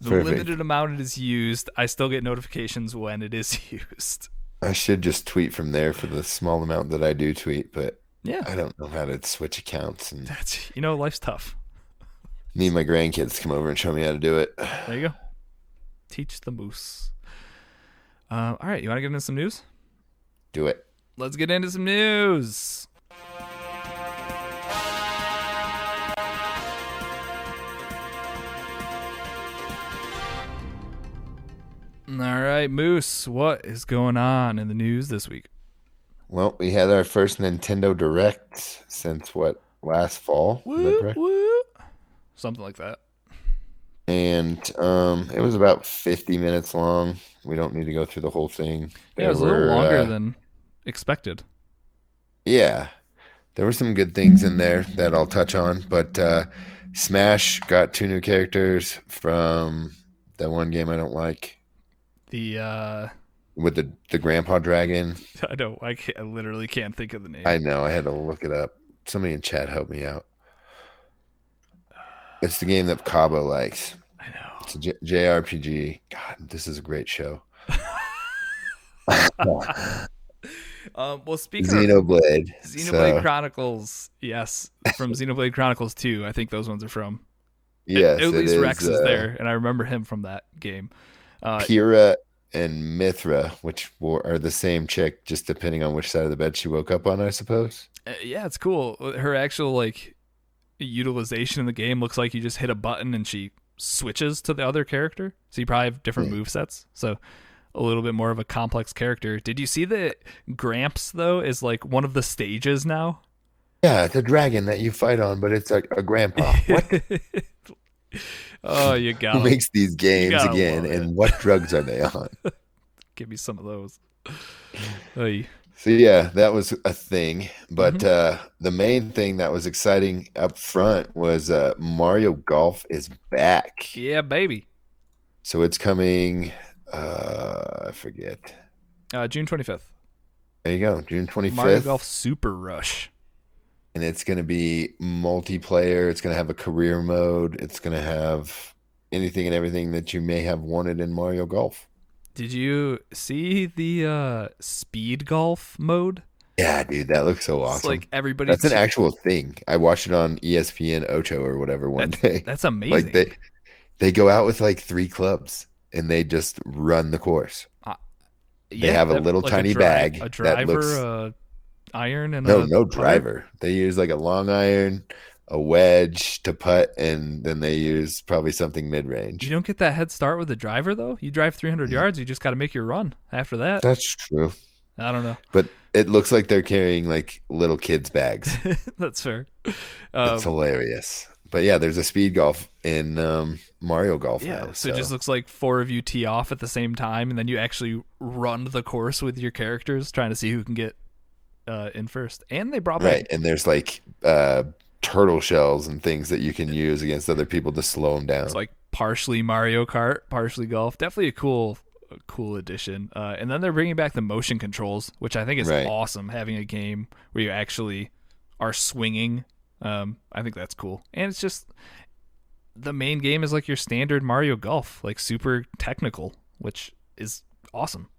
the Perfect. limited amount it is used, I still get notifications when it is (laughs) used. I should just tweet from there for the small amount that I do tweet, but Yeah, I don't know how to switch accounts and that's you know life's tough. need my grandkids to come over and show me how to do it. There you go. Teach the moose. Uh, all right, you want to get into some news? Do it. Let's get into some news. All right, Moose, what is going on in the news this week? Well, we had our first Nintendo Direct since what last fall, is that Woo, woo. Something like that. and um, it was about fifty minutes long. We don't need to go through the whole thing. Yeah, it was a little longer uh, than expected. Yeah, there were some good things in there that I'll touch on, but uh, Smash got two new characters from that one game I don't like The uh with the the Grandpa Dragon. (laughs) I don't I, can't, I literally can't think of the name. I know I had to look it up. Somebody in chat help me out. It's the game that Cabo likes. I know. It's a J- JRPG. God, this is a great show. (laughs) Um, well, speaking of Xenoblade. Xenoblade So, Chronicles, yes, from Xenoblade Chronicles 2, I think those ones are from. yes, at, at least is, Rex is uh, there, and I remember him from that game. Uh, Kira and Mythra, which were, are the same chick, just depending on which side of the bed she woke up on, I suppose. uh, yeah, it's cool. Her actual like utilization in the game looks like you just hit a button and she switches to the other character. So you probably have different Yeah. move sets. So a little bit more of a complex character. Did you see that Gramps though is like one of the stages now? Yeah, it's a dragon that you fight on, but it's a, a grandpa. What? (laughs) oh, you got (laughs) Who makes these games again, and what drugs are they on? (laughs) give me some of those. Oy. So yeah, that was a thing. But Mm-hmm. uh, the main thing that was exciting up front was uh, Mario Golf is back. Yeah, baby. So it's coming. Uh, I forget. Uh, June 25th. There you go, June twenty fifth. Mario Golf Super Rush. And it's going to be multiplayer. It's going to have a career mode. It's going to have anything and everything that you may have wanted in Mario Golf. Did you see the uh, speed golf mode? Yeah, dude, that looks so It's awesome. like everybody's That's an actual thing. I watched it on ESPN Ocho or whatever one day. That's amazing. Like they they go out with like three clubs and they just run the course. Yeah, have a that- little like tiny dri- bag a that driver, looks- a iron, and No, a no putter? driver. They use like a long iron, a wedge to putt, and then they use probably something mid range. You don't get that head start with the driver though. You drive 300 Mm. yards, you just got to make your run after that. That's true. I don't know. But it looks like they're carrying like little kids' bags. (laughs) That's fair. It's Um, hilarious. But yeah, there's a speed golf in um, Mario Golf yeah, now. so it just looks like four of you tee off at the same time, and then you actually run the course with your characters, trying to see who can get uh, in first. And they brought back Right, and there's like uh, turtle shells and things that you can use against other people to slow them down. It's like partially Mario Kart, partially golf. Definitely a cool, a cool addition. Uh, and then they're bringing back the motion controls, which I think is Right. awesome. Having a game where you actually are swinging, um, I think that's cool. And it's just the main game is like your standard Mario Golf, like super technical, which is awesome.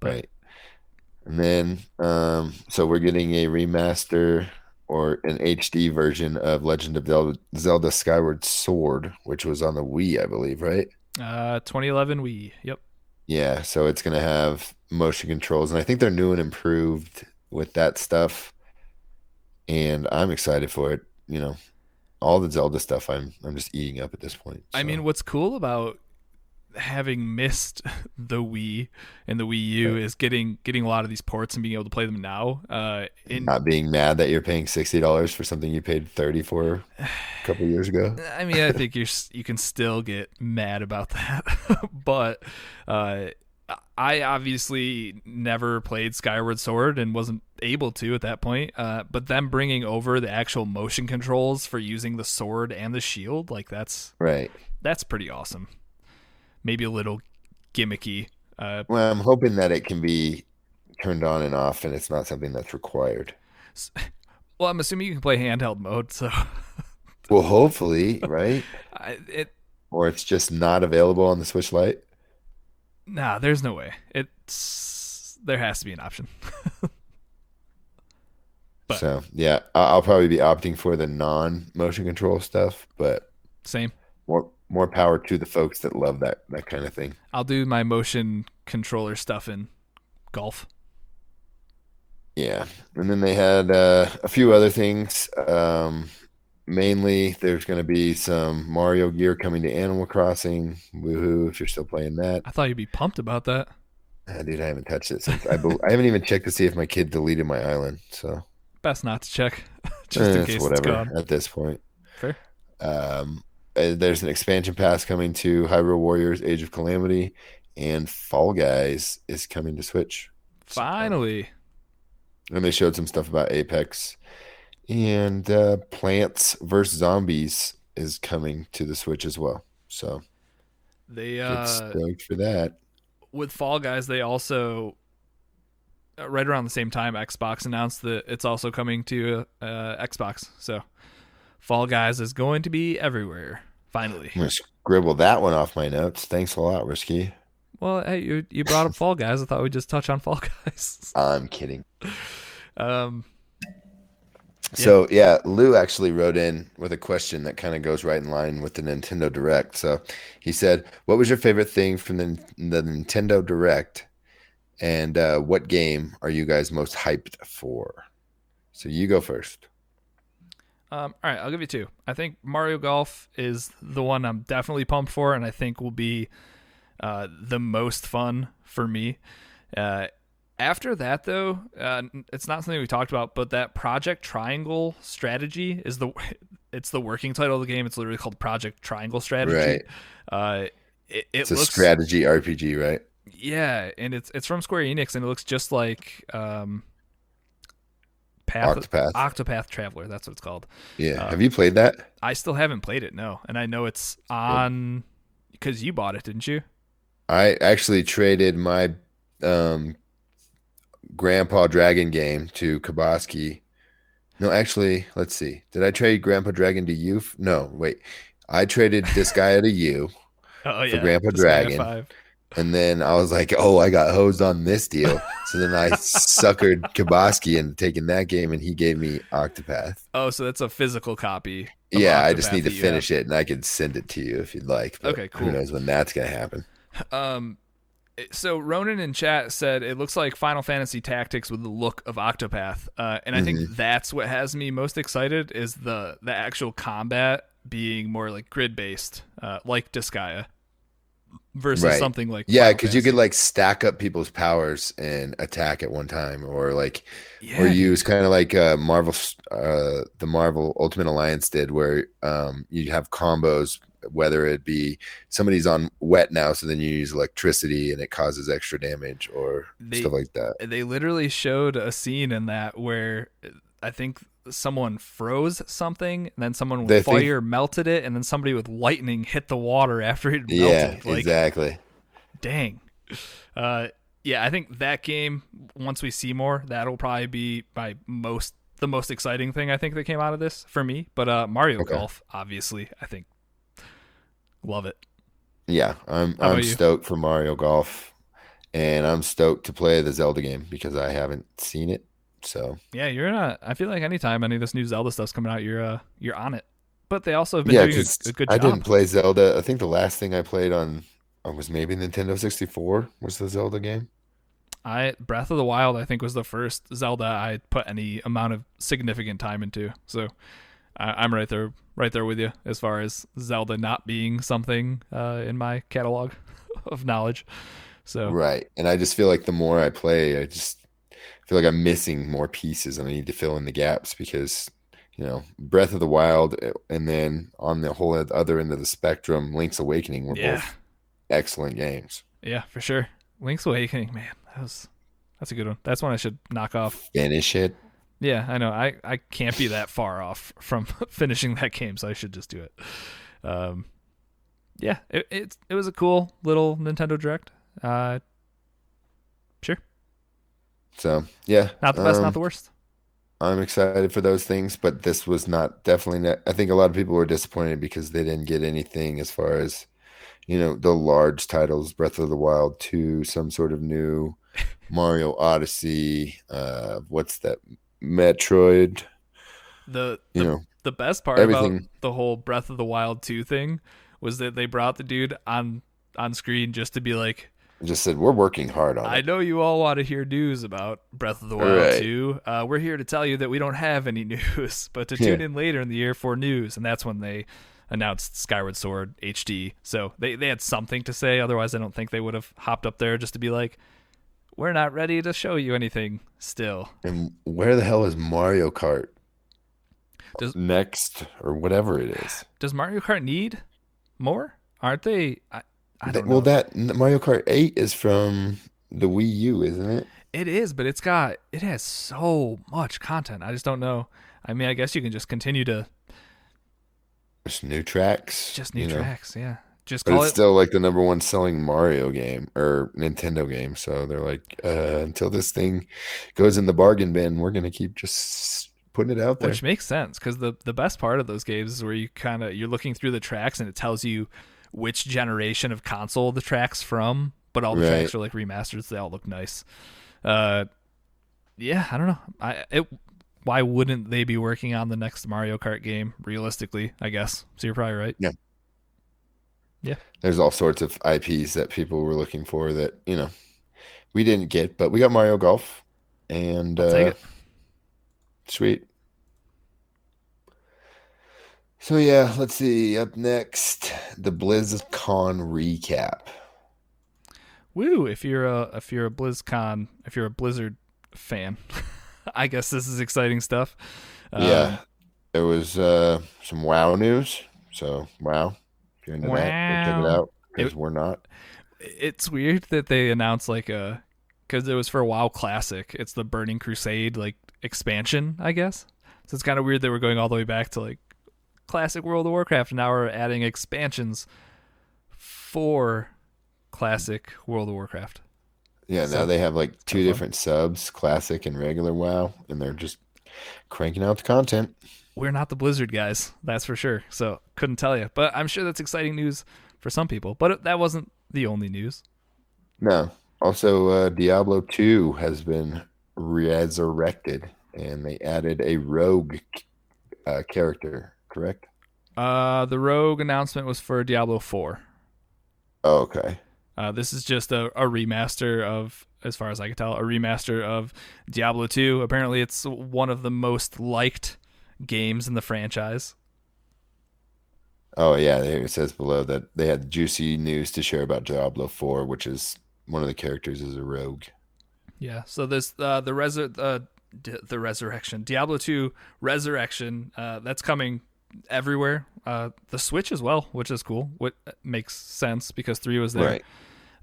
But right, and then um, so we're getting a remaster or an HD version of Legend of Zelda, Zelda Skyward Sword, which was on the Wii, I believe, right? uh, 2011 Wii. Yep. Yeah, so it's gonna have motion controls, and I think they're new and improved with that stuff. And I'm excited for it. You know, all the Zelda stuff, I'm I'm just eating up at this point. I mean, what's cool about having missed (laughs) the Wii and the Wii U is getting getting a lot of these ports and being able to play them now. Uh, in not being mad that you're paying sixty dollars for something you paid thirty for a couple years ago. (sighs) I mean, I think you're you can still get mad about (laughs) that, but uh, I obviously never played Skyward Sword and wasn't able to at that point. Uh, but them bringing over the actual motion controls for using the sword and the shield, like that's Right. that's pretty awesome. Maybe a little gimmicky. Uh, Well, I'm hoping that it can be turned on and off, and it's not something that's required. (laughs) well, I'm assuming you can play handheld mode, so (laughs) Well, hopefully, right? (laughs) I, it Or it's just not available on the Switch Lite. nah, there's no way. It's there has to be an option. But- so yeah, I'll probably be opting for the non-motion control stuff, but Same. more more power to the folks that love that that kind of thing. I'll do my motion controller stuff in golf. Yeah, and then they had uh, a few other things. Um, mainly, there's going to be some Mario gear coming to Animal Crossing. Woohoo! If you're still playing that, I thought you'd be pumped about that. Ah, dude, I haven't touched it since I, be- I haven't even checked to see if my kid deleted my island. So Best not to check, (laughs) just in eh, case it's it's whatever gone. at this point. Fair. Um, uh, there's an expansion pass coming to Hyrule Warriors: Age of Calamity, and Fall Guys is coming to Switch. So- Finally, and they showed some stuff about Apex, and uh, Plants vs Zombies is coming to the Switch as well. So they get uh, stoked for that. with Fall Guys, they also uh, right around the same time Xbox announced that it's also coming to uh, Xbox. So Fall Guys is going to be everywhere. Finally. I'm gonna scribble that one off my notes. Thanks a lot, Risky. Well, hey, you you brought up Fall Guys. I thought we'd just touch on Fall (laughs) Guys. I'm kidding. Um, So yeah, Lou actually wrote in with a question that kind of goes right in line with the Nintendo Direct. So he said, "What was your favorite thing from the, the Nintendo Direct, and uh, what game are you guys most hyped for?" So you go first. Um, all right, I'll give you two. I think Mario Golf is the one I'm definitely pumped for, and I think will be uh, the most fun for me. Uh, after that, though, uh, it's not something we talked about, but that Project Triangle strategy is the (laughs) it's the working title of the game. It's literally called Project Triangle Strategy. Right. Uh, it, it It's a looks strategy RPG, right? yeah, and it's it's from Square Enix, and it looks just like um, Path Octopath. Octopath Traveler. That's what it's called. Yeah. Uh, Have you played that? I still haven't played it, no, and I know it's on because you bought it, didn't you? I actually traded my um, Grandpa Dragon game to Kaboski. No, actually, let's see. Did I trade Grandpa Dragon to you? No, wait. I traded this guy to you, (laughs) Oh For Grandpa Dragon. And then I was like, "Oh, I got hosed on this deal." So then I suckered Kaboski into taking that game, and he gave me Octopath. Oh, so that's a physical copy. Yeah, I just need to finish it, and I can send it to you if you'd like. but Okay, cool. Who knows when that's gonna happen? Um, so Ronan in chat said it looks like Final Fantasy Tactics with the look of Octopath, uh, and I think Mm-hmm. that's what has me most excited is the the actual combat being more like grid based, uh, like Disgaea, versus Right. something like Yeah, because you could like stack up people's powers and attack at one time, or like yeah, or use kind of like uh, Marvel, uh, the Marvel Ultimate Alliance did, where um, you have combos. Whether it be somebody's on wet now, so then you use electricity and it causes extra damage, or They- stuff like that. they literally showed a scene in that where I think someone froze something, and then someone with They think- fire melted it, and then somebody with lightning (laughs) hit the water after it melted. Yeah, like, exactly. dang. Uh, yeah, I think that game. Once we see more, that'll probably be my most the most exciting thing I think that came out of this for me. But uh, Mario Okay. Golf, obviously, I think love it. Yeah, I'm I'm you? stoked for Mario Golf, and I'm stoked to play the Zelda game because I haven't seen it. So Yeah, you're not. I feel like anytime any of this new Zelda stuff's coming out, you're uh, you're on it. But they also have been yeah, doing a, a good job. I didn't play Zelda. I think the last thing I played on uh, was maybe Nintendo 64 was the Zelda game. I Breath of the Wild I think was the first Zelda I put any amount of significant time into. So I, I'm right there, right there with you as far as Zelda not being something uh, in my catalog (laughs) of knowledge. So Right. And I just feel like the more I play, I just feel like I'm missing more pieces and I need to fill in the gaps because, you know, Breath of the Wild uh, and then on the whole other end of the spectrum, Link's Awakening were yeah, both excellent games. yeah, for sure. Link's Awakening, man, that was that's a good one. That's one I should knock off. Finish it. Yeah, I know. I, I can't be that far off from (laughs) finishing that game, so I should just do it. Um, yeah, it it, it was a cool little Nintendo Direct. Uh, sure, So, yeah. not the best, um, not the worst. I'm excited for those things, but this was not definitely not. I think a lot of people were disappointed because they didn't get anything as far as, you know, the large titles, Breath of the Wild 2, some sort of new (laughs) Mario Odyssey, uh, what's that? Metroid, The you know, the best part about the whole Breath of the Wild two thing was that they brought the dude on on screen just to be like, just said we're working hard on it. I know you all want to hear news about Breath of the Wild Right. 2. Uh, we're here to tell you that we don't have any (laughs) news, but to Yeah. tune in later in the year for news, and that's when they announced Skyward Sword HD. So they they had something to say. Otherwise, I don't think they would have hopped up there just to be like, "We're not ready to show you anything still." And where the hell is Mario Kart Does- next or whatever it is? Does Mario Kart need more? Aren't they? I, I don't well, know. that Mario Kart 8 is from the Wii U, isn't it? It is, but it's got it has so much content. I just don't know. I mean, I guess you can just continue to Just new tracks. just new you know. tracks, yeah. Just But it's it still like the number one selling Mario game or Nintendo game. So they're like, uh, until this thing goes in the bargain bin, we're gonna keep just putting it out there. which makes sense because the the best part of those games is where you kind of you're looking through the tracks and it tells you which generation of console the tracks from, but all the Right. tracks are like remasters. They all look nice. Uh, yeah, I don't know. I it. Why wouldn't they be working on the next Mario Kart game? Realistically, I guess. So you're probably right. Yeah. Yeah. There's all sorts of IPs that people were looking for that you know we didn't get, but we got Mario Golf, and uh, sweet. So yeah, let's see. Up next, the BlizzCon recap. Woo! If you're a if you're a BlizzCon, if you're a Blizzard fan, (laughs) I guess this is exciting stuff. Um, yeah, there was uh, some WoW news. So wow, if you're into that, go check it out because we're not. it's weird that they announced like a because it was for a WoW Classic. It's the Burning Crusade like expansion, I guess. So it's kind of weird that we're going all the way back to like classic World of Warcraft. Now we're adding expansions for classic World of Warcraft. Yeah, So- now they have like two different subs, classic and regular WoW, and they're just cranking out the content. We're not the Blizzard guys, that's for sure. So couldn't tell you, but I'm sure that's exciting news for some people. But that wasn't the only news. No. Also, uh, Diablo 2 has been resurrected, and they added a rogue uh, character, correct? Uh, the Rogue announcement was for Diablo 4. Oh, okay. Uh, this is just a, a remaster of, as far as I can tell, a remaster of Diablo 2. Apparently, it's one of the most liked games in the franchise. Oh, yeah. It says below that they had juicy news to share about Diablo 4, which is one of the characters is a rogue. Yeah. So this uh, the resur- uh, d- the resurrection Diablo 2 resurrection uh, that's coming everywhere. Uh, the Switch as well, which is cool. What makes sense because three was there. Right.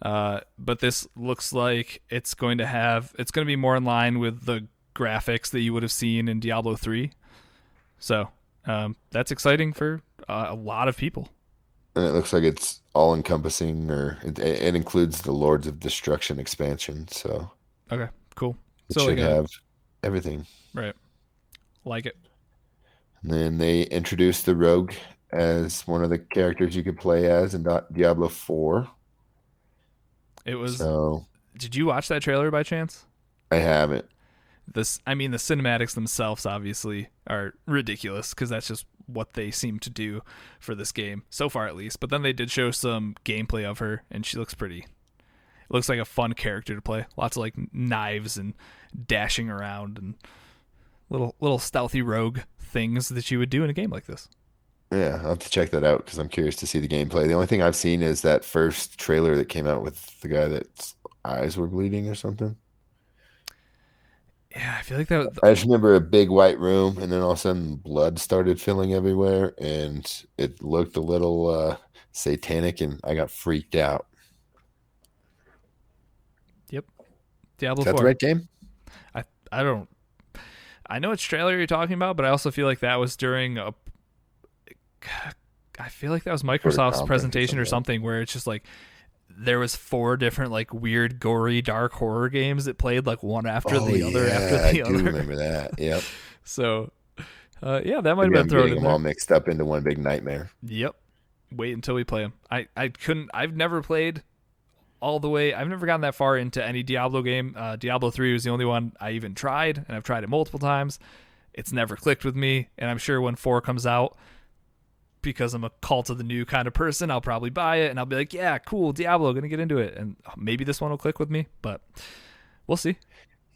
Uh, but this looks like it's going to have it's going to be more in line with the graphics that you would have seen in Diablo 3. So um, that's exciting for uh, a lot of people. And it looks like it's all encompassing, or it, it includes the Lords of Destruction expansion. So Okay, cool. it So should like a- have everything. Right, like it. And then they introduced the rogue as one of the characters you could play as in Diablo 4. It was. So Did you watch that trailer by chance? I haven't. This, I mean, the cinematics themselves obviously are ridiculous because that's just what they seem to do for this game so far, at least. But then they did show some gameplay of her, and she looks pretty. It looks like a fun character to play. Lots of like knives and dashing around and little little stealthy rogue things that you would do in a game like this. Yeah, I'll have to check that out because I'm curious to see the gameplay. The only thing I've seen is that first trailer that came out with the guy that's eyes were bleeding or something. Yeah, I feel like that. I just remember a big white room, and then all of a sudden blood started filling everywhere, and it looked a little uh, satanic, and I got freaked out. Yep, Diablo Is that 4. the right game? I I don't. I know which trailer you're talking about, but I also feel like that was during a. I feel like that was Microsoft's presentation or something. where it's just like there was four different like weird gory dark horror games that played like one after Oh, the other yeah, after the do other. I remember that. (laughs) Yep. So, uh, yeah, that might have been I'm thrown in them all mixed up into one big nightmare. Yep. Wait until we play them. I I couldn't. I've never played all the way. I've never gotten that far into any Diablo game. Uh, Diablo three was the only one I even tried, and I've tried it multiple times. It's never clicked with me, and I'm sure when four comes out, because I'm a cult of the new kind of person, I'll probably buy it and I'll be like, yeah, cool, Diablo, gonna get into it, and maybe this one will click with me, but we'll see.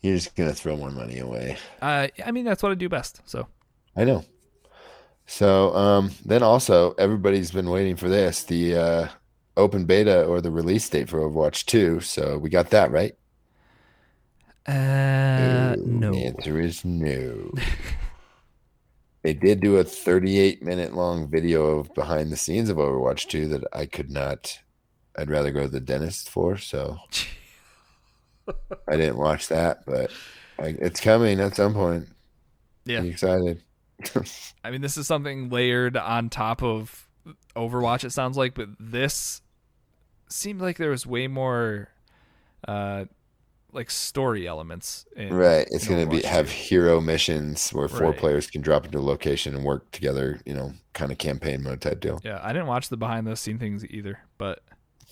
You're just gonna throw more money away. Uh, I mean, that's what I do best. So I know. So um, then also everybody's been waiting for this the uh, open beta or the release date for Overwatch 2. So we got that right. Uh, no. The answer is no. they did do a 38 minute long video of behind the scenes of Overwatch 2 that I could not. I'd rather go to the dentist for. So (laughs) I didn't watch that, but I, it's coming at some point. Yeah. I'm excited. I mean, this is something layered on top of Overwatch. It sounds like, but this seemed like there was way more, uh, like story elements. In, right. It's going to be have hero missions where four Right. players can drop into a location and work together. You know, kind of campaign mode type deal. Yeah, I didn't watch the behind the scene things either, but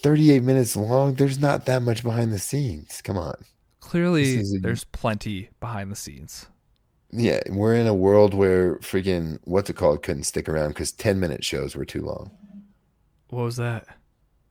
38 minutes long. There's not that much behind the scenes. Come on. clearly a- there's plenty behind the scenes. Yeah, we're in a world where freaking what's it called couldn't stick around because 10 minute shows were too long. What was that?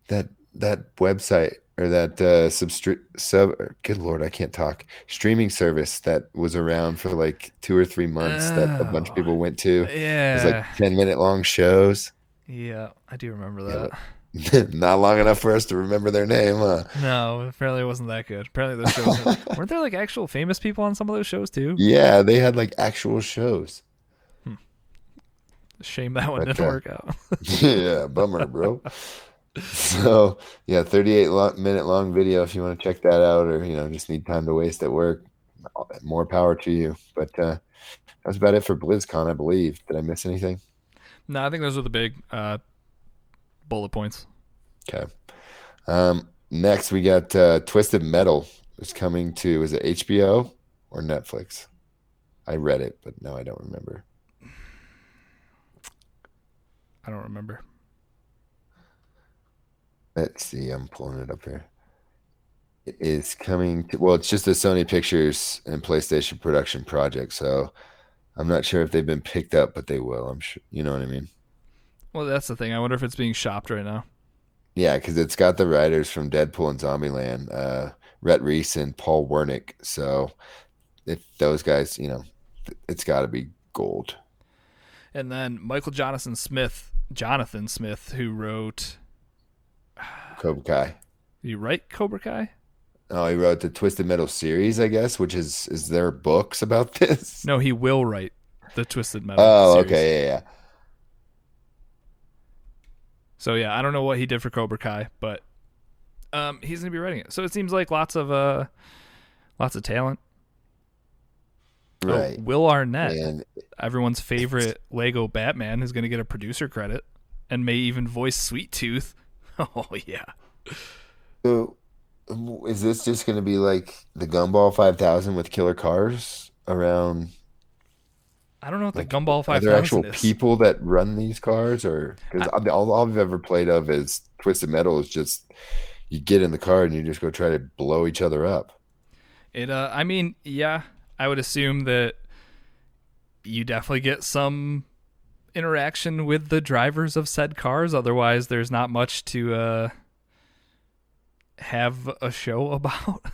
That that website or that uh, substri- sub good lord, I can't talk streaming service that was around for like two or three months that a bunch of Oh. people went to. yeah It Yeah, was like 10 minute long shows. yeah, I do remember Yeah, that. (laughs) Not long enough for us to remember their name, huh? No, apparently it wasn't that good. Apparently those shows weren't (laughs) there like actual famous people on some of those shows too. Yeah, they had like actual shows. Shame that one But, didn't uh, work out. (laughs) yeah, bummer, bro. So yeah, 38 lo- minute long video. If you want to check that out, or you know, just need time to waste at work, more power to you. But uh, that's about it for BlizzCon, I believe. Did I miss anything? no, I think those are the big uh, bullet points. Okay. Um, next, we got uh, Twisted Metal is coming to. Is it HBO or Netflix? I read it, but no I don't remember. I don't remember. Let's see. I'm pulling it up here. It is coming to, well, it's just a Sony Pictures and PlayStation production project. So I'm not sure if they've been picked up, but they will. I'm sure. You know what I mean? Well, that's the thing. I wonder if it's being shopped right now. Yeah, because it's got the writers from Deadpool and Zombieland, uh, Rhett Reese and Paul Wernick. So if those guys, you know, it's got to be gold. And then Michael Jonathan Smith, Jonathan Smith, who wrote, Cobra Kai. you write Cobra Kai? Oh, he wrote the Twisted Metal series, I guess, which is is there books about (laughs) this? No, he will write the Twisted Metal. Oh, series. okay, yeah, yeah. So yeah, I don't know what he did for Cobra Kai, but um, he's gonna be writing it. So it seems like lots of uh, lots of talent. Oh, Right. Will Arnett, And everyone's favorite Lego Batman, is gonna get a producer credit and may even voice Sweet Tooth. (laughs) Oh yeah. so is this just going to be like the Gumball 5000 with killer cars around? I don't know what the Gumball Gumball Are there actual is. people that run these cars, or because all, all I've ever played of is Twisted Metal is just you get in the car and you just go try to blow each other up. It. Uh, I mean, yeah, I would assume that you definitely get some interaction with the drivers of said cars. Otherwise, there's not much to uh, have a show (laughs) about.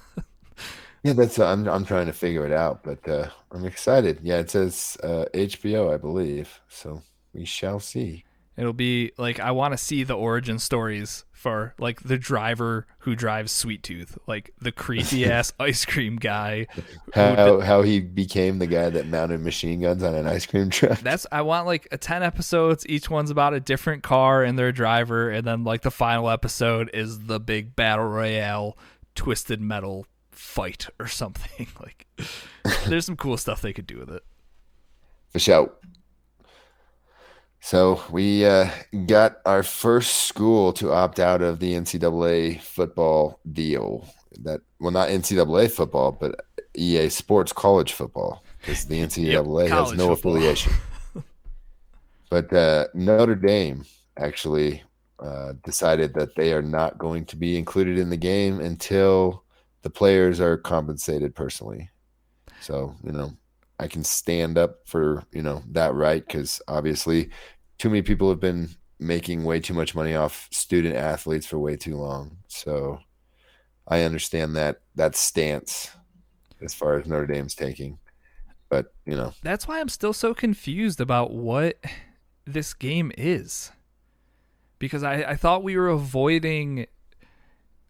Yeah, that's I'm I'm trying to figure it out, but uh, I'm excited. Yeah, it says uh, HBO, I believe, so we shall see. It'll be like I want to see the origin stories for like the driver who drives Sweet Tooth, like the creepy (laughs) ass ice cream guy. How how he became the guy that mounted machine guns on an ice cream truck. that's I want like a ten episodes. Each one's about a different car and their driver, and then like the final episode is the big battle royale, twisted metal fight or something. (laughs) like there's some cool stuff they could do with it. For sure. So we uh, got our first school to opt out of the NCAA football deal. That well, not NCAA football, but EA Sports College Football, because the (laughs) NCAA has no football. affiliation. (laughs) but uh, Notre Dame actually uh, decided that they are not going to be included in the game until the players are compensated personally. So you know, I can stand up for you know that right because obviously too many people have been making way too much money off student athletes for way too long. So I understand that that stance as far as Notre Dame's taking. But, you know. That's why I'm still so confused about what this game is. Because I, I thought we were avoiding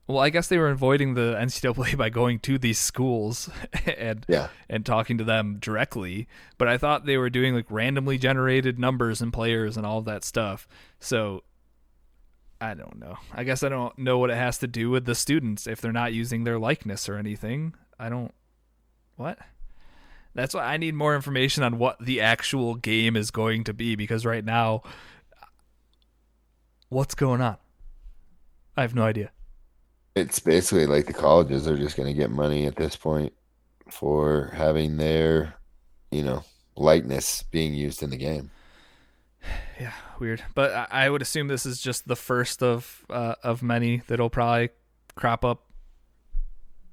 well, I guess they were avoiding the NCAA (laughs) by going to these schools (laughs) and yeah. and talking to them directly. But I thought they were doing like randomly generated numbers and players and all that stuff. So I don't know. I guess I don't know what it has to do with the students if they're not using their likeness or anything. I don't. What? That's why I need more information on what the actual game is going to be because right now, what's going on? I have no idea. It's basically like the colleges are just going to get money at this point for having their, you know, likeness being used in the game. (sighs) Yeah, weird. But I would assume this is just the first of uh, of many that'll probably crop up.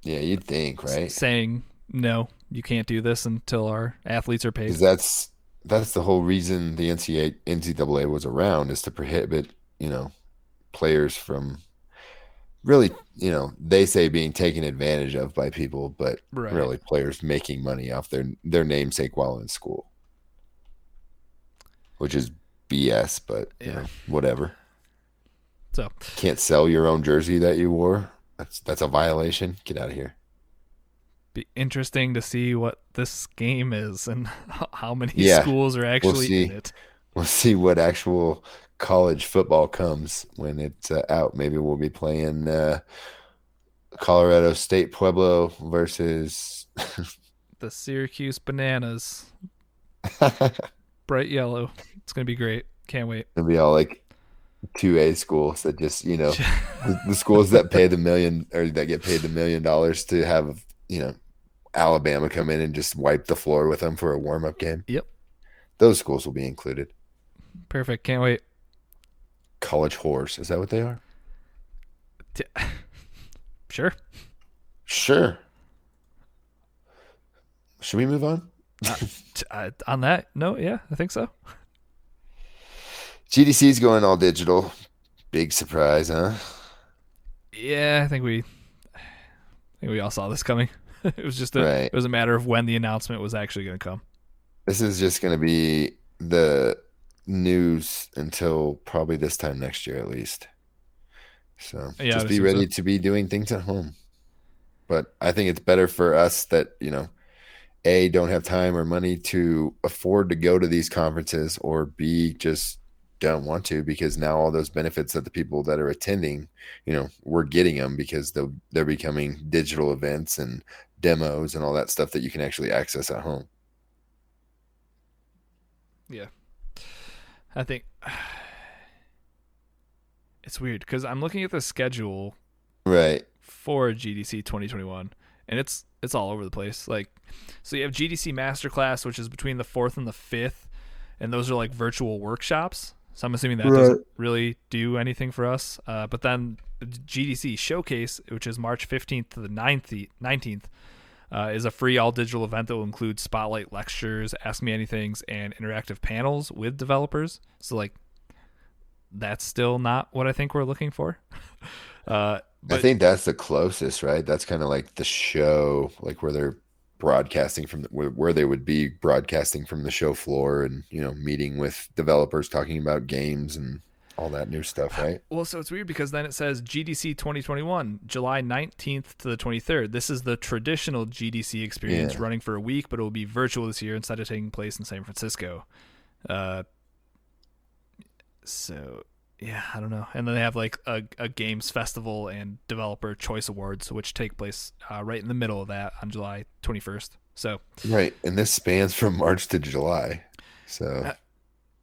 Yeah, you'd think, right? Saying no, you can't do this until our athletes are paid. Because that's that's the whole reason the NCAA, NCAA was around is to prohibit, you know, players from really, you know, they say being taken advantage of by people, but right. really players making money off their their namesake while in school, which is BS. But yeah. you know, whatever. So can't sell your own jersey that you wore. That's that's a violation. Get out of here. Be interesting to see what this game is and (laughs) how many yeah, schools are actually we'll in it. We'll see what actual college football comes when it's uh, out. Maybe we'll be playing uh, Colorado State Pueblo versus (laughs) the Syracuse Bananas. (laughs) Bright yellow. It's gonna be great. Can't wait. It'll be all like two A schools that just you know (laughs) the, the schools that pay the million or that get paid the million dollars to have you know Alabama come in and just wipe the floor with them for a warm up game. Yep. Those schools will be included. Perfect. Can't wait college whores. Is that what they are? (laughs) Sure. Sure. Should we move on? uh, on that note, yeah, I think so. GDC is going all digital. Big surprise, huh? Yeah, I think we, I think we all saw this coming. (laughs) it was just a, right. it was a matter of when the announcement was actually going to come. This is just going to be the news until probably this time next year at least. So yeah, just be ready so. to be doing things at home. But I think it's better for us that, you know, A, don't have time or money to afford to go to these conferences, or B, just don't want to because now all those benefits that the people that are attending, you know, we're getting them because they're, they're becoming digital events and demos and all that stuff that you can actually access at home. Yeah, I think (sighs) it's weird because I'm looking at the schedule, right, for GDC 2021, and it's it's all over the place. Like, so you have GDC Masterclass, which is between the fourth and the fifth, and those are like virtual workshops. So I'm assuming that right. doesn't really do anything for us. Uh, but then GDC Showcase, which is March 15th to the 9th, 19th, uh, is a free all digital event that will include spotlight lectures, ask me anythings, and interactive panels with developers. So like, that's still not what I think we're looking for. (laughs) uh, but, I think that's the closest, right? That's kind of like the show, like where they're broadcasting from the, where, where they would be broadcasting from the show floor and you know meeting with developers talking about games and all that new stuff, (sighs) right? Well, so it's weird because then it says GDC 2021, July 19th to the 23rd. This is the traditional GDC experience yeah. running for a week, but it will be virtual this year instead of taking place in San Francisco. Uh, so yeah, I don't know. And then they have like a, a games festival and developer choice awards, which take place uh, right in the middle of that on July 21st. So right, and this spans from March to July. So uh,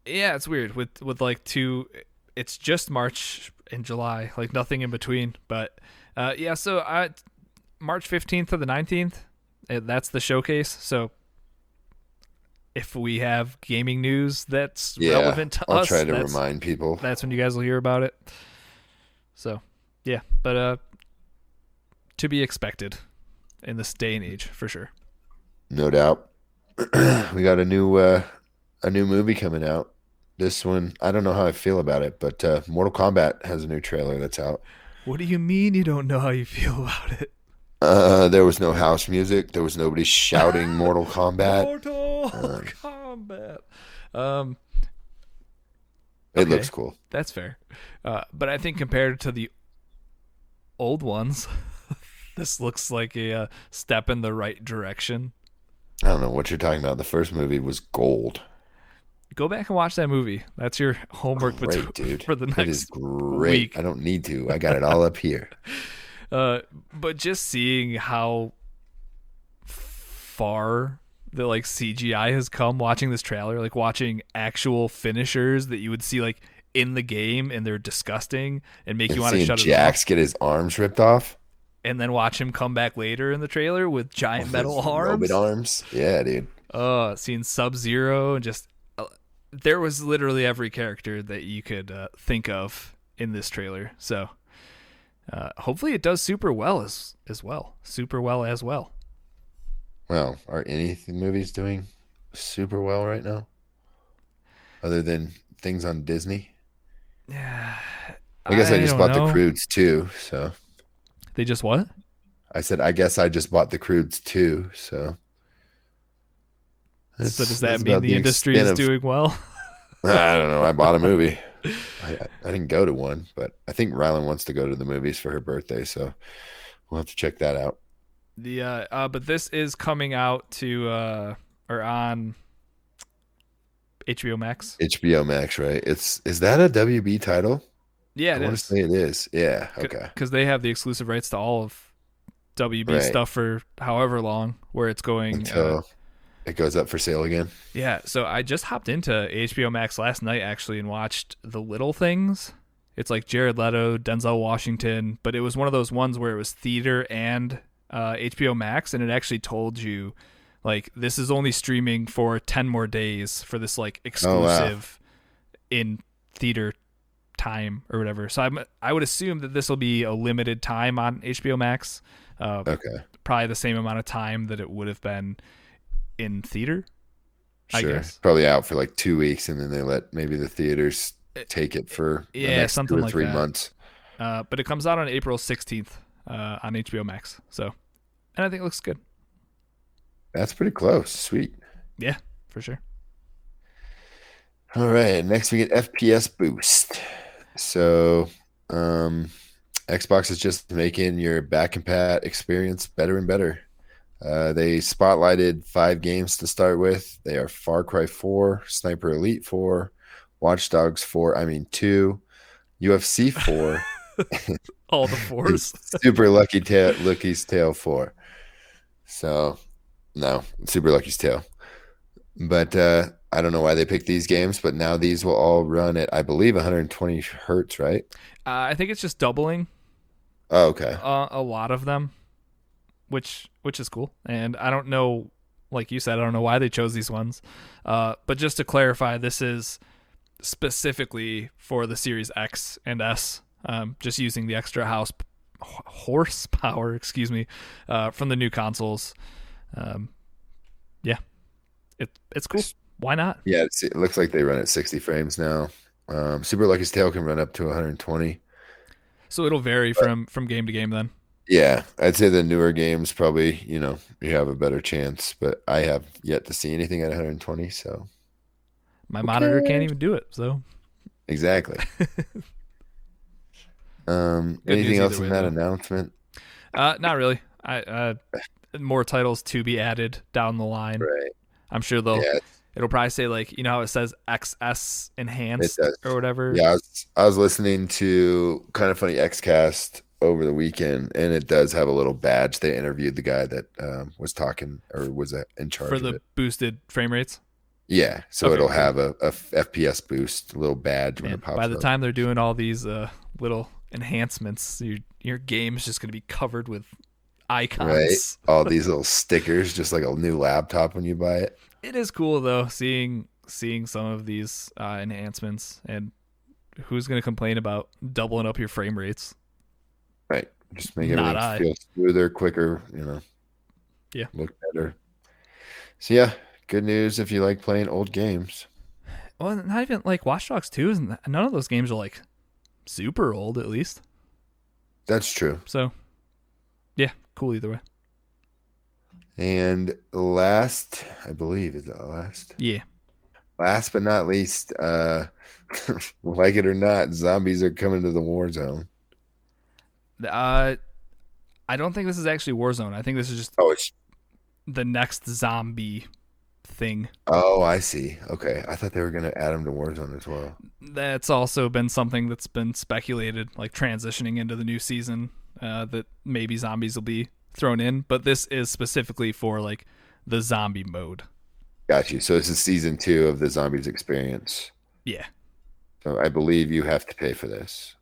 yeah, it's weird with with like two it's just March and July, like nothing in between. But uh, yeah, so I, March 15th to the 19th, eh, that's the showcase. So if we have gaming news that's yeah, relevant to I'll us, try to remind people. That's when you guys will hear about it. So yeah, but uh, to be expected in this day and age for sure. No doubt. (clears throat) we got a new uh, a new movie coming out this one, I don't know how I feel about it, but uh, Mortal Kombat has a new trailer that's out. What do you mean you don't know how you feel about it? Uh, there was no house music. There was nobody shouting (laughs) Mortal Kombat. Mortal Kombat. Um, It looks cool. that's fair. Uh, but I think compared to the old ones, (laughs) this looks like a uh, step in the right direction. I don't know what you're talking about. The first movie was gold. Go back and watch that movie. That's your (laughs) homework Great, dude. for the It is next great. week. I don't need to. I got it all up here. (laughs) Uh, but just seeing how far the like CGI has come watching this trailer, like watching actual finishers that you would see like in the game and they're disgusting and make And you want to shut Jax get his arms ripped off. and then watch him come back later in the trailer with giant His metal arms. Robot arms. Yeah, dude. Uh, seeing Sub Zero and just there was literally every character that you could uh, think of in this trailer. So uh, hopefully it does super well as as well, super well as well. Well, are any movies doing super well right now? Other than things on Disney? Yeah, I guess I, just bought know. the Croods too. So They just what? I said, I guess I just bought the Croods too. So. So does that mean about the industry is of- doing well? (laughs) I don't know. I bought a movie. (laughs) I, I didn't go to one, but I think Rylan wants to go to the movies for her birthday, so we'll have to check that out. Yeah, uh, uh, but this is coming out to uh or on HBO Max. HBO Max, right? It's is that a WB title? Yeah, I it want to say it is. Yeah. Okay. because they have the exclusive rights to all of WB Right. stuff for however long, where it's going. Until uh, it goes up for sale again. yeah, so I just hopped into HBO Max last night actually and watched The Little Things. It's like Jared Leto, Denzel Washington, but it was one of those ones where it was theater and uh, HBO Max, and it actually told you like this is only streaming for ten more days for this like Oh, wow. exclusive in theater time or whatever. So I'm I would assume that this will be a limited time on HBO Max, uh, Okay. probably the same amount of time that it would have been in theater. I Sure. guess. Probably out for like two weeks, and then they let maybe the theaters take it for yeah, something like three that. months. Uh, but it comes out on April 16th uh, on HBO Max. So, and I think it looks good That's pretty close. Sweet. Yeah, for sure. All right, next we get FPS boost. So, um, Xbox is just making your back and pat experience better and better. Uh, they spotlighted five games to start with. They are Far Cry 4, Sniper Elite 4, Watch Dogs 4, I mean 2, UFC 4, (laughs) All the (laughs) fours. Super Lucky Tail, Lucky's Tale 4. So, no, Super Lucky's Tale. But uh, I don't know why they picked these games, but now these will all run at, I believe, 120 hertz, right? Uh, I think it's just doubling Oh, okay. uh, a lot of them, which which is cool. And I don't know, like you said, I don't know why they chose these ones. Uh, but just to clarify, this is specifically for the Series X and S. Um, just using the extra house horsepower, (laughs) excuse me, uh, from the new consoles. Um, yeah, it it's cool. Why not? Yeah, it's, it looks like they run at 60 frames now. Um, Super Lucky's Tale can run up to 120. So it'll vary from from game to game then. Yeah, I'd say the newer games probably, you know, you have a better chance, but I have yet to see anything at 120, so My monitor can't even do it. So exactly. (laughs) um, Good anything else in way, that though. announcement? Uh, not really. I uh, more titles to be added down the line. Right. I'm sure they'll. Yeah, It'll probably say like you know how it says XS enhanced or whatever. yeah. I was, I was listening to kind of funny XCast over the weekend, and it does have a little badge. They interviewed the guy that um, was talking or was uh, in charge for of the boosted frame rates. Yeah, so Okay, it'll have a FPS boost, a little badge when it pops by the up. time they're doing all these uh, little enhancements, your your game's just gonna be covered with icons. Right. All these little stickers, just like a new laptop when you buy it. It is cool though seeing seeing some of these uh, enhancements and who's gonna complain about doubling up your frame rates? Just make Not everything I. feel smoother, quicker, you know. Yeah. Look better. So yeah, good news if you like playing old games. well, not even like Watch Dogs 2 is none of those games are like super old at least. That's true. So, yeah, cool either way. And last, I believe, is that last? Yeah. Last but not least, uh, (laughs) like it or not, zombies are coming to the war zone. Uh, I don't think this is actually Warzone. I think this is just Oh, it's the next zombie thing. oh, I see. Okay, I thought they were gonna add them to Warzone as well. That's also been something that's been speculated, like transitioning into the new season, uh, that maybe zombies will be thrown in. But this is specifically for like the zombie mode. Got you. So this is season two of the zombies experience. Yeah. So I believe you have to pay for this.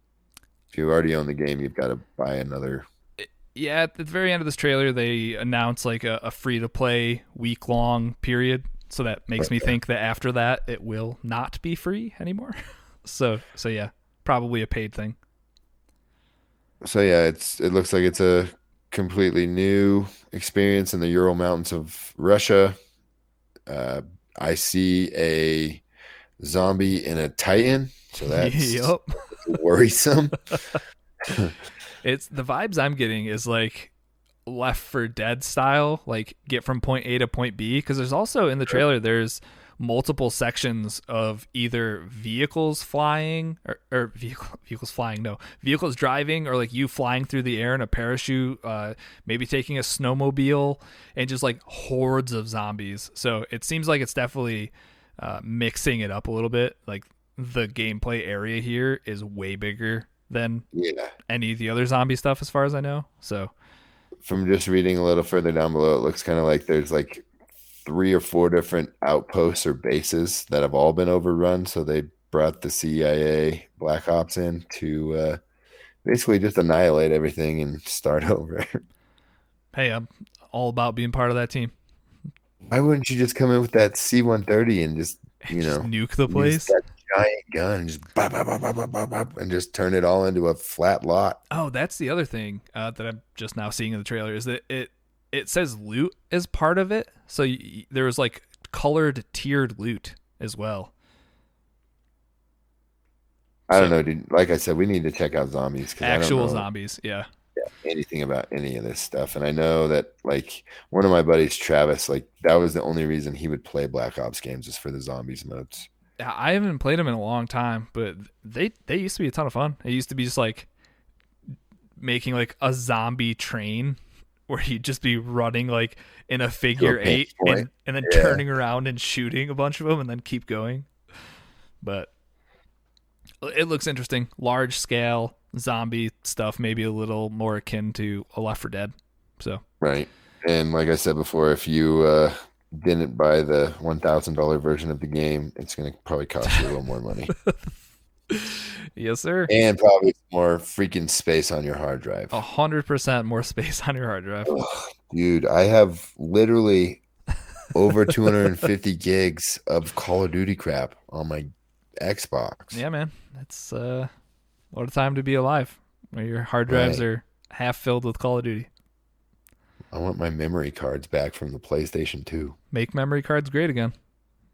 If you already own the game, you've got to buy another. Yeah, at the very end of this trailer, they announce like a, a free to play week long period. So that makes me Okay. think that after that, it will not be free anymore. (laughs) so, so yeah, probably a paid thing. So yeah, it's it looks like it's a completely new experience in the Ural Mountains of Russia. Uh, I see a zombie and a titan, so that's (laughs) yep. Worrisome. (laughs) It's the vibes I'm getting is like Left 4 Dead style, like get from point A to point B. Because there's also in the trailer there's multiple sections of either vehicles flying or, or vehicle, (laughs) vehicles flying, no vehicles driving, or like you flying through the air in a parachute, uh, maybe taking a snowmobile, and just like hordes of zombies. So it seems like it's definitely uh, mixing it up a little bit. Like the gameplay area here is way bigger than Yeah. any of the other zombie stuff, as far as I know. So From just reading a little further down below, it looks kind of like there's like three or four different outposts or bases that have all been overrun. So they brought the CIA Black Ops in to uh, basically just annihilate everything and (laughs) start over. hey, I'm all about being part of that team. Why wouldn't you just come in with that C-130 and just (laughs) you Just know nuke the place. Giant gun and just bop, bop, bop, bop, bop, bop, bop, and just turn it all into a flat lot? Oh, that's the other thing uh, that I'm just now seeing in the trailer is that it it says loot as part of it. So y- there was like colored tiered loot as well. I don't So- know, dude. Like I said, we need to check out zombies because I don't Actual zombies, yeah. anything about any of this stuff. And I know that like one of my buddies, Travis, like that was the only reason he would play Black Ops games is for the zombies modes. I haven't played them in a long time, but they they used to be a ton of fun. It used to be just like making like a zombie train where you'd just be running like in a figure pinch eight and, and then Yeah. turning around and shooting a bunch of them and then keep going. But it looks interesting. Large scale zombie stuff, maybe a little more akin to a Left 4 Dead. So Right. And like I said before, if you uh, didn't buy the one thousand dollar version of the game, it's gonna probably cost you a little more money. (laughs) yes, sir. and probably more freaking space on your hard drive. A hundred percent more space on your hard drive. Dude, I have literally over 250 (laughs) gigs of Call of Duty crap on my Xbox. Yeah, man. that's uh, what a time to be alive. Where your hard drives Right. are half filled with Call of Duty. I want my memory cards back from the PlayStation 2. Make memory cards great again.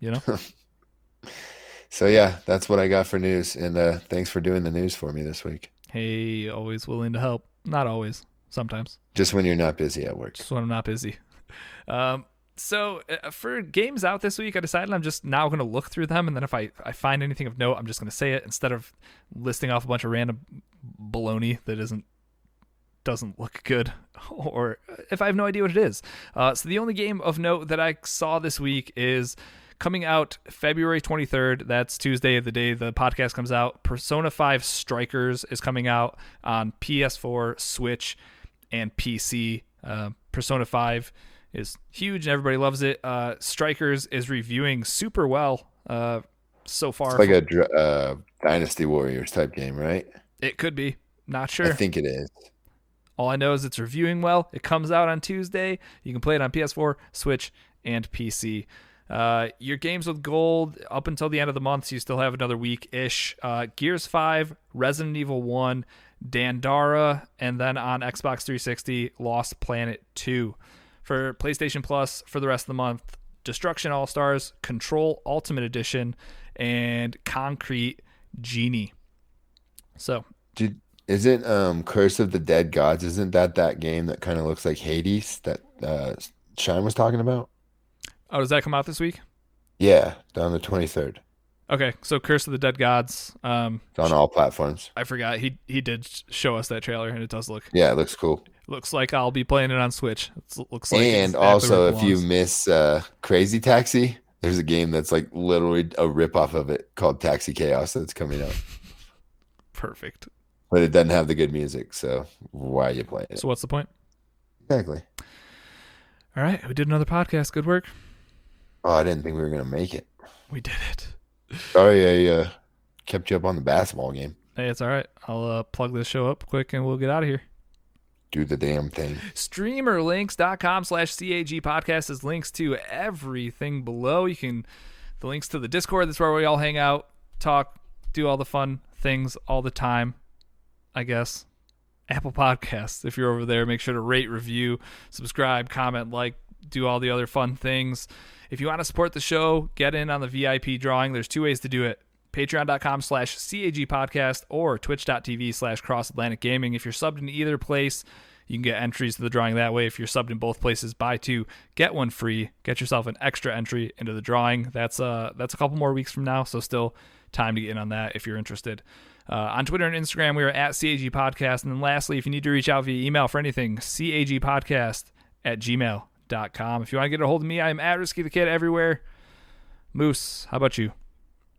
You know. (laughs) So yeah, that's what I got for news. And uh, thanks for doing the news for me this week. hey, always willing to help. Not always. Sometimes. Just when you're not busy at work. Just when I'm not busy. (laughs) Um. So uh, for games out this week, I decided I'm just now going to look through them, and then if I, I find anything of note, I'm just going to say it instead of listing off a bunch of random baloney that isn't doesn't look good, (laughs) or if I have no idea what it is. Uh, so the only game of note that I saw this week is coming out February 23rd. That's Tuesday, of the day the podcast comes out. Persona 5 Strikers is coming out on PS4, Switch, and PC. Uh, Persona 5 is huge and everybody loves it. Uh, Strikers is reviewing super well uh, so far. It's like a uh, Dynasty Warriors type game, right? it could be. Not sure. I think it is. All I know is it's reviewing well. It comes out on Tuesday. You can play it on PS4, Switch, and PC. Uh, your games with gold up until the end of the month, so you still have another week ish. Uh, Gears 5, Resident Evil 1, Dandara, and then on Xbox 360, Lost Planet 2. For PlayStation Plus, for the rest of the month, Destruction All Stars, Control Ultimate Edition, and Concrete Genie. So, Did, isn't um Curse of the Dead Gods? Isn't that that game that kind of looks like Hades that uh, Shine was talking about? oh, does that come out this week? Yeah, on the twenty third. Okay, so Curse of the Dead Gods. Um, It's on all platforms. I forgot he he did show us that trailer, and it does look Yeah, it looks cool. looks like I'll be playing it on Switch. It looks like and also, if you miss uh, Crazy Taxi, there's a game that's like literally a rip off of it called Taxi Chaos that's coming out, perfect. But it doesn't have the good music. So why are you playing it? So what's the point? Exactly. All right, we did another podcast. Good work. Oh, I didn't think we were gonna make it. We did it. Sorry, I uh, kept you up on the basketball game. Hey, it's all right. I'll uh, plug this show up quick, and we'll get out of here. Do the damn thing. streamerlinks.com slash CAG podcast is links to everything below. You can, the links to the Discord, that's where we all hang out, talk, do all the fun things all the time, I guess. Apple Podcasts, if you're over there, make sure to rate, review, subscribe, comment, like, do all the other fun things. If you want to support the show, get in on the VIP drawing. There's two ways to do it patreon.com slash CAG podcast or twitch.tv slash cross Atlantic gaming. If you're subbed in either place, you can get entries to the drawing that way. If you're subbed in both places, buy two, get one free. Get yourself an extra entry into the drawing. That's uh that's a couple more weeks from now, so still time to get in on that if you're interested. Uh, on Twitter and Instagram, we are at CAG Podcast. And then lastly, if you need to reach out via email for anything, CAG Podcast at gmail.com. If you want to get a hold of me, I'm at Risky the Kid everywhere. Moose, how about you?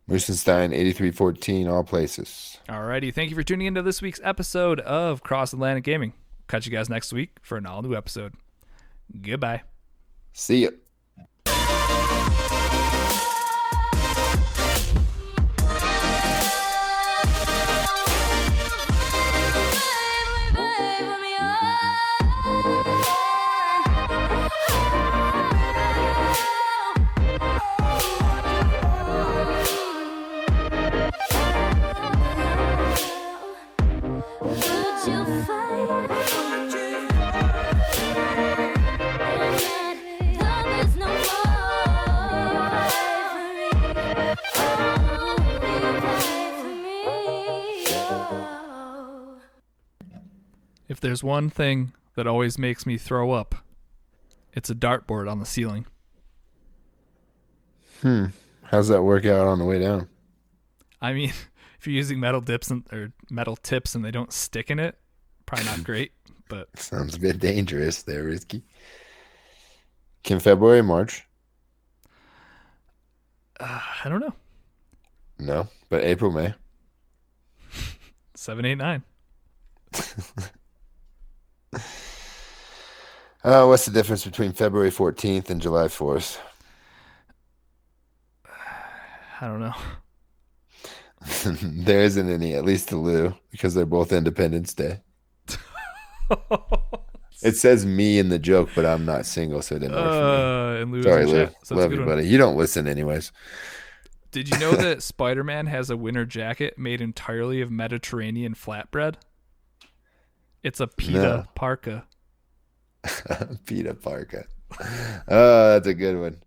Moosenstein, 8314, all places. Alrighty, thank you for tuning into this week's episode of Cross Atlantic Gaming. Catch you guys next week for an all new episode. Goodbye. See ya. If there's one thing that always makes me throw up, it's a dartboard on the ceiling. Hmm. How's that work out on the way down? I mean, (laughs) if you're using metal dips and, or metal tips and they don't stick in it, probably not (laughs) great. But (laughs) Sounds a bit dangerous there, Risky. Can February, March? uh, I don't know. No, but April, May. Seven, eight, nine. Uh, what's the difference between February 14th and July 4th? I don't know. (laughs) (laughs) there isn't any, at least to Lou, because they're both Independence Day. It (laughs) says me in the joke, but I'm not single, so it didn't work for uh, me. Lou's Sorry, Lou. so Love you, one. buddy. You don't listen anyways. Did you know that Spider Man has a winter jacket made entirely of Mediterranean flatbread? It's a pita No. parka. (laughs) pita parka. Oh, that's a good one.